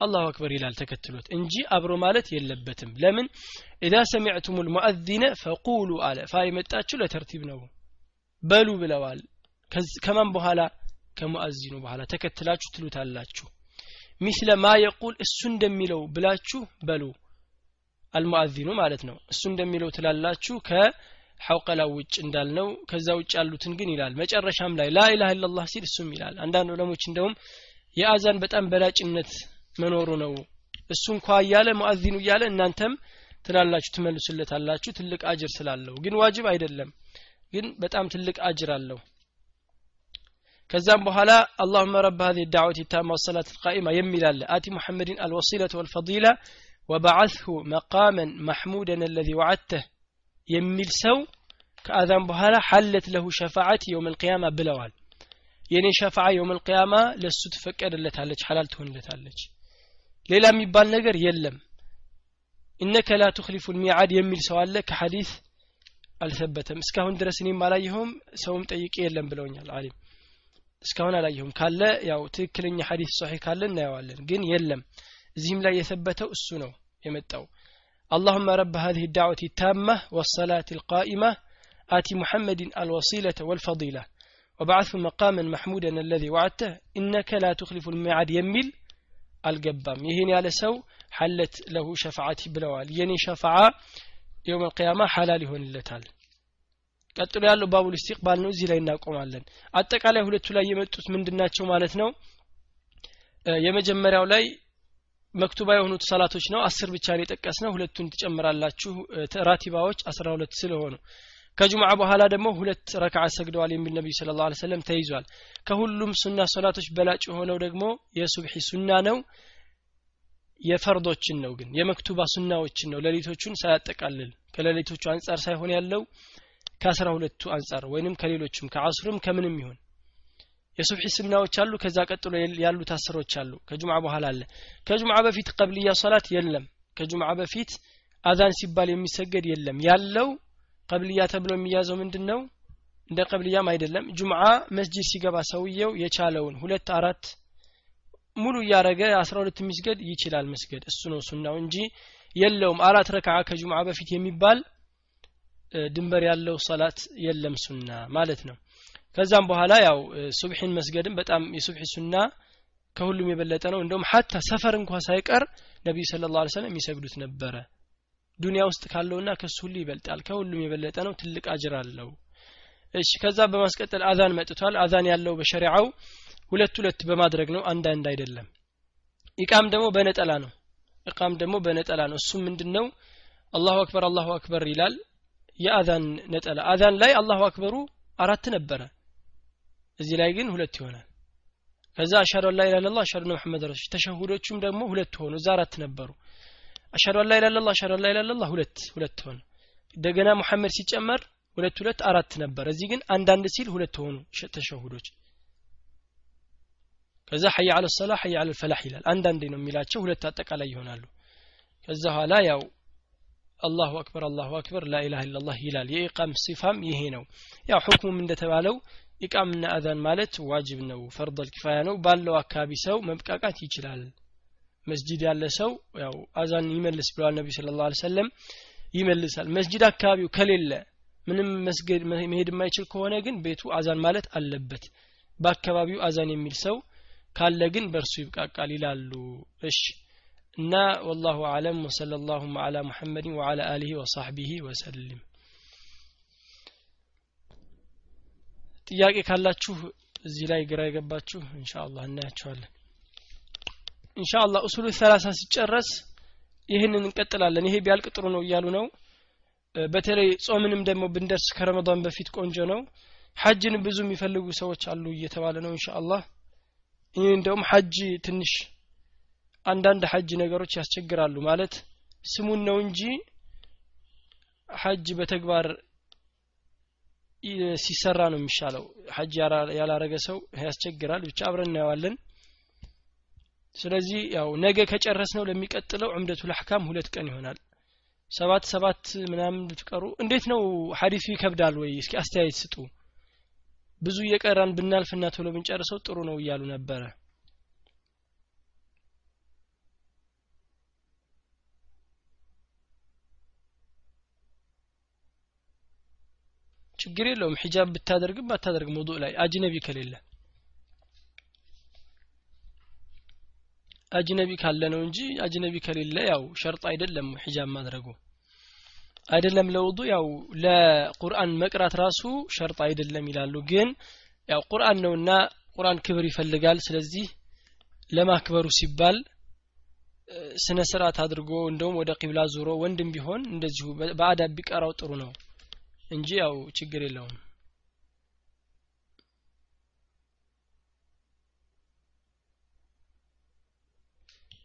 አላሁ አክበር ይላል ተከትሎት እንጂ አብሮ ማለት የለበትም። ለምን? ኢዛ ሰሚዕቱም ልሙአዚነ ፈቁሉ አለ። ፋ የመጣችሁ ለተርቲብ ነው። በሉ ብለዋል። ከማን በኋላ? ከሙአዚኑ በኋላ። ተከትላችሁ ትሉታላችሁ። ሚስለ ማ የቁል እሱ እንደሚለው ብላችሁ በሉ አልሙአዚኑ ማለት ነው። እሱ እንደሚለው ትላላችሁ ከሐውቀላ ውጭ እንዳልነው ከዛ ውጭ ያሉትን ግን ይላል። መጨረሻም ላይ ላኢላህ ኢላላህ ሲል እሱም ይላል። አንዳንድ ዑለሞች እንደውም የአዛን በጣም በላጭነት መኖሩ ነው። እሱ እንኳ እያለ ሙአዚኑ እያለ እናንተም ትላላችሁ ትመልሱለታላችሁ። ትልቅ አጅር ስላለው ግን ዋጅብ አይደለም። ግን በጣም ትልቅ አጅር አለው። ከዛም በኋላ አላሁመ ረብ ሀዚህ ዳዕወት የታማ ወሰላት ልቃኢማ የሚላለ አቲ ሙሐመድን አልወሲለት ወልፈዲላ وبعثه مقاما محمودا الذي وعدته የሚል ሰው ከአዛን በኋላ ሐለት ለሁ ሸፋዓት የውም القيامة ብለዋል የኔ ሸፋዓ የውም القيامة ለሱ ትፈቀድለታለች ሐላል ትሆንለታለች ሌላ የሚባል ነገር የለም ኢነከ ላ ትኽሊፉ ልሚዓድ የሚል ሰው አለ ከሐዲስ አልሰበተም እስካሁን ድረስ እኔም አላየኸውም ሰውም ጠይቄ የለም ብለውኛል አሊም እስካሁን አላየሁም ካለ ያው ትክክለኛ ሐዲስ ሶሒህ ካለ እናየዋለን ግን የለም እዚህም ላይ የሰበተው እሱ ነው የመጣው اللهم رب هذه الدعوة التامة والصلاة القائمة آت محمد الوصيلة والفضيلة وبعثه مقاما محمودا الذي وعدته إنك لا تخلف الميعاد يميل القبام يهين على سو حلت له شفاعتي بلوال يني شفاعة يوم القيامة حلال هون اللتال ቀጥሎ ያለው ባቡል ኢስቲቅባል ነው እዚህ ላይ እናቆማለን አጠቃላይ ሁለቱ ላይ የመጡት ምንድናቸው ማለት ነው የመጀመሪያው ላይ መክቱባ የሆኑት ሰላቶች ነው። አስር ብቻ ነው የጠቀስ ነው ሁለቱን ትጨምራላችሁ። ራቲባዎች አስራ ሁለት ስለሆኑ ከጁምዓ በኋላ ደግሞ ሁለት ረክዓ ሰግደዋል የሚል ነቢዩ ስለ ላ ሰለም ተይዟል። ከሁሉም ሱና ሶላቶች በላጭ የሆነው ደግሞ የሱብሒ ሱና ነው። የፈርዶችን ነው ግን የመክቱባ ሱናዎችን ነው። ሌሊቶቹን ሳያጠቃልል ከሌሊቶቹ አንጻር ሳይሆን ያለው ከአስራ ሁለቱ አንጻር ወይንም ከሌሎችም ከአስሩም ከምንም ይሁን የሱብሒ ስናዎች አሉ ከዛ ቀጥሎ ያሉት አስሮች አሉ። ከጁምዓ በኋላ አለ። ከጁምዓ በፊት ቀብልያ ሶላት የለም። ከጁምዓ በፊት አዛን ሲባል የሚሰገድ የለም። ያለው ቀብልያ ተብሎ የሚያዘው ምንድን ነው እንደ ቀብልያም አይደለም። ጁምዓ መስጂድ ሲገባ ሰውየው የቻለውን ሁለት አራት ሙሉ እያረገ አስራ ሁለት የሚስገድ ይችላል መስገድ። እሱ ነው ሱናው እንጂ የለውም። አራት ረክዓ ከጁምዓ በፊት የሚባል ድንበር ያለው ሰላት የለም ሱና ማለት ነው ከዛም በኋላ ያው ሱብሒን መስገድም በጣም የሱብሒ ሱና ከሁሉም የበለጠ ነው። እንደውም ሀታ ሰፈር እንኳ ሳይቀር ነቢዩ ስለ ላ ሰለም የሚሰግዱት ነበረ። ዱንያ ውስጥ ካለውና ከሱ ሁሉ ይበልጣል። ከሁሉም የበለጠ ነው። ትልቅ አጅር አለው። እሺ ከዛ በማስቀጠል አዛን መጥቷል። አዛን ያለው በሸሪዓው ሁለት ሁለት በማድረግ ነው። አንድ አንድ አይደለም። ኢቃም ደግሞ በነጠላ ነው። ኢቃም ደግሞ በነጠላ ነው። እሱም ምንድን ነው አላሁ አክበር አላሁ አክበር ይላል። የአዛን ነጠላ። አዛን ላይ አላሁ አክበሩ አራት ነበረ እዚህ ላይ ግን ሁለት ይሆናል። ከዛ አሻዱ አላ ኢላha ኢላላህ አሻዱ መሐመድ ረሱል። ተሸሁዶቹም ደግሞ ሁለት ሆኑ። እዛ አራት ነበሩ። አሻዱ አላ ኢላha ኢላላህ አሻዱ አላ ኢላha ኢላላህ ሁለት ሁለት ሆነ። እንደገና ሙሐመድ ሲጨመር ሁለት ሁለት አራት ነበር። እዚህ ግን አንዳንድ ሲል ሁለት ሆኑ ተሸሁዶች። ከዛ ሐይ አለ ሰላ ሐይ አለ ፈላህ ይላል። አንዳንዴ ነው የሚላቸው ሁለት አጠቃላይ ይሆናሉ። ከዛ ኋላ ያው አላሁ አክበር አላሁ አክበር ላኢላሃ ኢላላህ ይላል። የኢቃም ሲፋም ይሄ ነው። ያው ሁክሙም እንደተባለው ኢቃምና አዛን ማለት ዋጅብ ነው ፈርደል ኪፋያ ነው። ባለው አካባቢ ሰው መብቃቃት ይችላል። መስጂድ ያለ ሰው ያው አዛን ይመልስ ብለዋል ነቢ ስለ ላ ሰለም ይመልሳል። መስጂድ አካባቢው ከሌለ ምንም መስገድ መሄድ የማይችል ከሆነ ግን ቤቱ አዛን ማለት አለበት። በአካባቢው አዛን የሚል ሰው ካለ ግን በእርሱ ይብቃቃል ይላሉ። እሺ። እና ወላሁ አለም ወሰለ ላሁም አላ ሙሐመድን ወአላ አሊህ ወሳሕቢህ ወሰልም ጥያቄ ካላችሁ እዚህ ላይ ግራ የገባችሁ እንሻ አላህ እናያቸዋለን እንሻ ኡሱሉ ሰላሳ ሲጨረስ ይህንን እንቀጥላለን። ይሄ ቢያልቅ ጥሩ ነው እያሉ ነው። በተለይ ጾምንም ደግሞ ብንደርስ ከረመዳን በፊት ቆንጆ ነው። ሐጅን ብዙ የሚፈልጉ ሰዎች አሉ እየተባለ ነው እንሻ አላህ ይህ እንደውም ሐጅ ትንሽ አንዳንድ ሐጅ ነገሮች ያስቸግራሉ። ማለት ስሙን ነው እንጂ ሐጅ በተግባር ሲሰራ ነው የሚሻለው። ሐጅ ያላረገ ሰው ያስቸግራል። ብቻ አብረን እናየዋለን። ስለዚህ ያው ነገ ከጨረስ ነው ለሚቀጥለው ዑምደቱል አሕካም ሁለት ቀን ይሆናል። ሰባት ሰባት ምናምን ብትቀሩ እንዴት ነው ሀዲሱ ይከብዳል ወይ? እስኪ አስተያየት ስጡ። ብዙ እየቀራን ብናልፍና ቶሎ ብንጨርሰው ጥሩ ነው እያሉ ነበረ ችግር የለውም። ሒጃብ ብታደርግም ባታደርግም ውዱእ ላይ አጅነቢ ከሌለ አጅነቢ ካለ ነው እንጂ አጅነቢ ከሌለ ያው ሸርጥ አይደለም ሒጃብ ማድረጉ። አይደለም ለውዱ ያው ለቁርአን መቅራት ራሱ ሸርጥ አይደለም ይላሉ። ግን ያው ቁርአን ነውና ቁርአን ክብር ይፈልጋል። ስለዚህ ለማክበሩ ሲባል ስነ ስርዓት አድርጎ እንደውም ወደ ቂብላ ዙሮ ወንድም ቢሆን እንደዚሁ በአዳብ ቢቀራው ጥሩ ነው እንጂ ያው ችግር የለውም።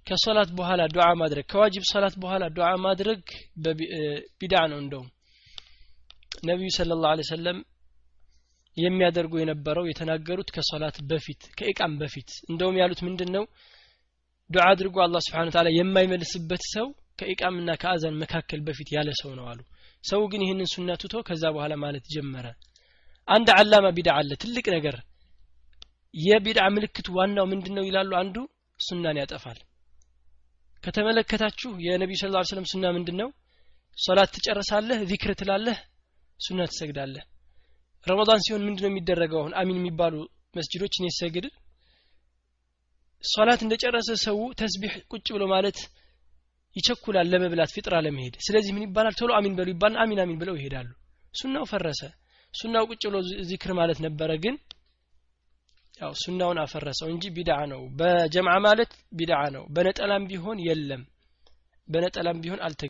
ከሶላት በኋላ ዱዓ ማድረግ ከዋጅብ ሶላት በኋላ ዱዓ ማድረግ ቢድዓ ነው እንደውም። ነቢዩ ስለ ላሁ ሰለም የሚያደርጉ የነበረው የተናገሩት ከሶላት በፊት ከኢቃም በፊት። እንደውም ያሉት ምንድን ነው ዱዓ አድርጎ አላህ ስብሓን ታላ የማይመልስበት ሰው ከኢቃምና ከአዛን መካከል በፊት ያለ ሰው ነው አሉ ሰው ግን ይህንን ሱና ትቶ ከዛ በኋላ ማለት ጀመረ። አንድ አላማ ቢዳ አለ ትልቅ ነገር። የቢድዓ ምልክት ዋናው ምንድን ነው ይላሉ? አንዱ ሱናን ያጠፋል። ከተመለከታችሁ የነቢዩ ስ ላ ስለም ሱና ምንድን ነው ሶላት ትጨርሳለህ ዚክር ትላለህ ሱና ትሰግዳለህ። ረመዳን ሲሆን ምንድን ነው የሚደረገው? አሁን አሚን የሚባሉ መስጅዶች እኔ ሰግድ ሶላት እንደጨረሰ ሰው ተስቢሕ ቁጭ ብሎ ማለት ይቸኩላል ለመብላት ፊጥራ ለመሄድ። ስለዚህ ምን ይባላል? ቶሎ አሚን በሉ ይባል አሚን አሚን ብለው ይሄዳሉ። ሱናው ፈረሰ። ሱናው ቁጭ ብሎ ዚክር ማለት ነበረ ግን ያው ሱናውን አፈረሰው እንጂ ቢድዓ ነው። በጀምዓ ማለት ቢድዓ ነው። በነጠላም ቢሆን የለም። በነጠላም ቢሆን አልተ